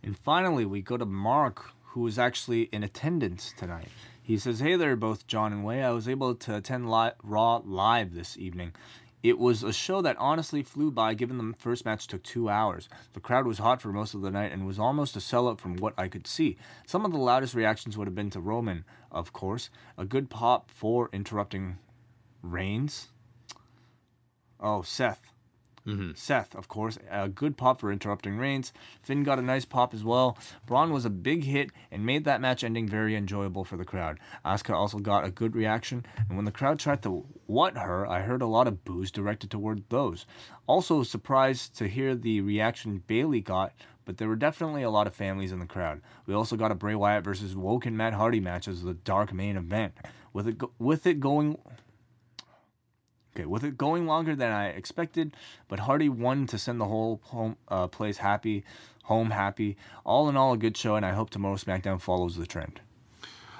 And finally, we go to Mark, who is actually in attendance tonight. He says, Hey there, both John and Wai. I was able to attend li- Raw live this evening. It was a show that honestly flew by given the first match took two hours. The crowd was hot for most of the night and was almost a sellout from what I could see. Some of the loudest reactions would have been to Roman, of course. A good pop for interrupting Reigns. Oh, Seth. Mm-hmm. Seth, of course, a good pop for interrupting Reigns. Finn got a nice pop as well. Braun was a big hit and made that match ending very enjoyable for the crowd. Asuka also got a good reaction, and when the crowd tried to what her, I heard a lot of boos directed toward those. Also surprised to hear the reaction Bayley got, but there were definitely a lot of families in the crowd. We also got a Bray Wyatt versus Woken Matt Hardy match as the dark main event. With it, go- with it going Okay, with it going longer than I expected, but Hardy won to send the whole home uh, place happy, home happy. All in all, a good show, and I hope tomorrow SmackDown follows the trend.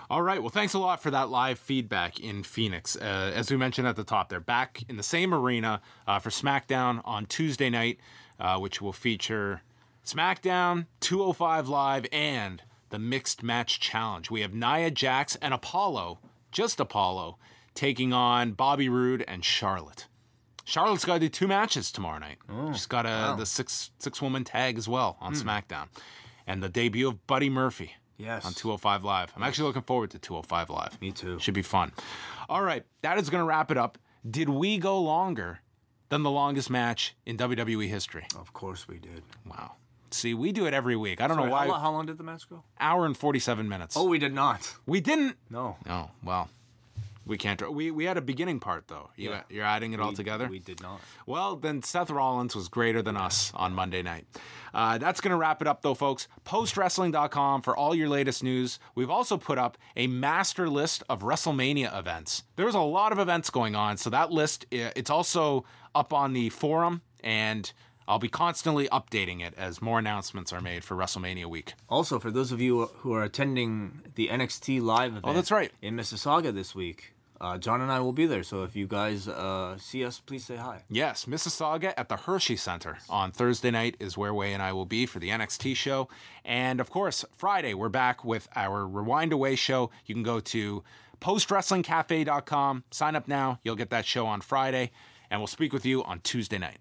All right. Well, thanks a lot for that live feedback in Phoenix. Uh, as we mentioned at the top, they're back in the same arena uh, for SmackDown on Tuesday night, uh, which will feature SmackDown, 205 Live, and the Mixed Match Challenge. We have Nia Jax and Apollo, just Apollo, taking on Bobby Roode and Charlotte. Charlotte's got to do two matches tomorrow night. Oh, She's got a, the six six woman tag as well on hmm. SmackDown, and the debut of Buddy Murphy. Yes. on 205 Live. I'm actually looking forward to 205 Live. Me too. Should be fun. All right, that is going to wrap it up. Did we go longer than the longest match in WWE history? Of course we did. Wow. See, we do it every week. I don't know why. How, lo- how long did the match go? Hour and 47 minutes. Oh, we did not. we didn't. No. Oh, well. We can't. We we had a beginning part though. You, Yeah. You're adding it all together. We did not. Well, then Seth Rollins was greater than us on Monday night. Uh, that's going to wrap it up, though, folks. PostWrestling.com for all your latest news. We've also put up a master list of WrestleMania events. There's a lot of events going on, so that list it's also up on the forum, and I'll be constantly updating it as more announcements are made for WrestleMania week. Also, for those of you who are attending the NXT live event, Oh, that's right. in Mississauga this week, uh, John and I will be there. So if you guys uh, see us, please say hi. Yes, Mississauga at the Hershey Center on Thursday night is where Wai and I will be for the NXT show. And of course, Friday, we're back with our Rewind Away show. You can go to postwrestlingcafe.com. Sign up now. You'll get that show on Friday, and we'll speak with you on Tuesday night.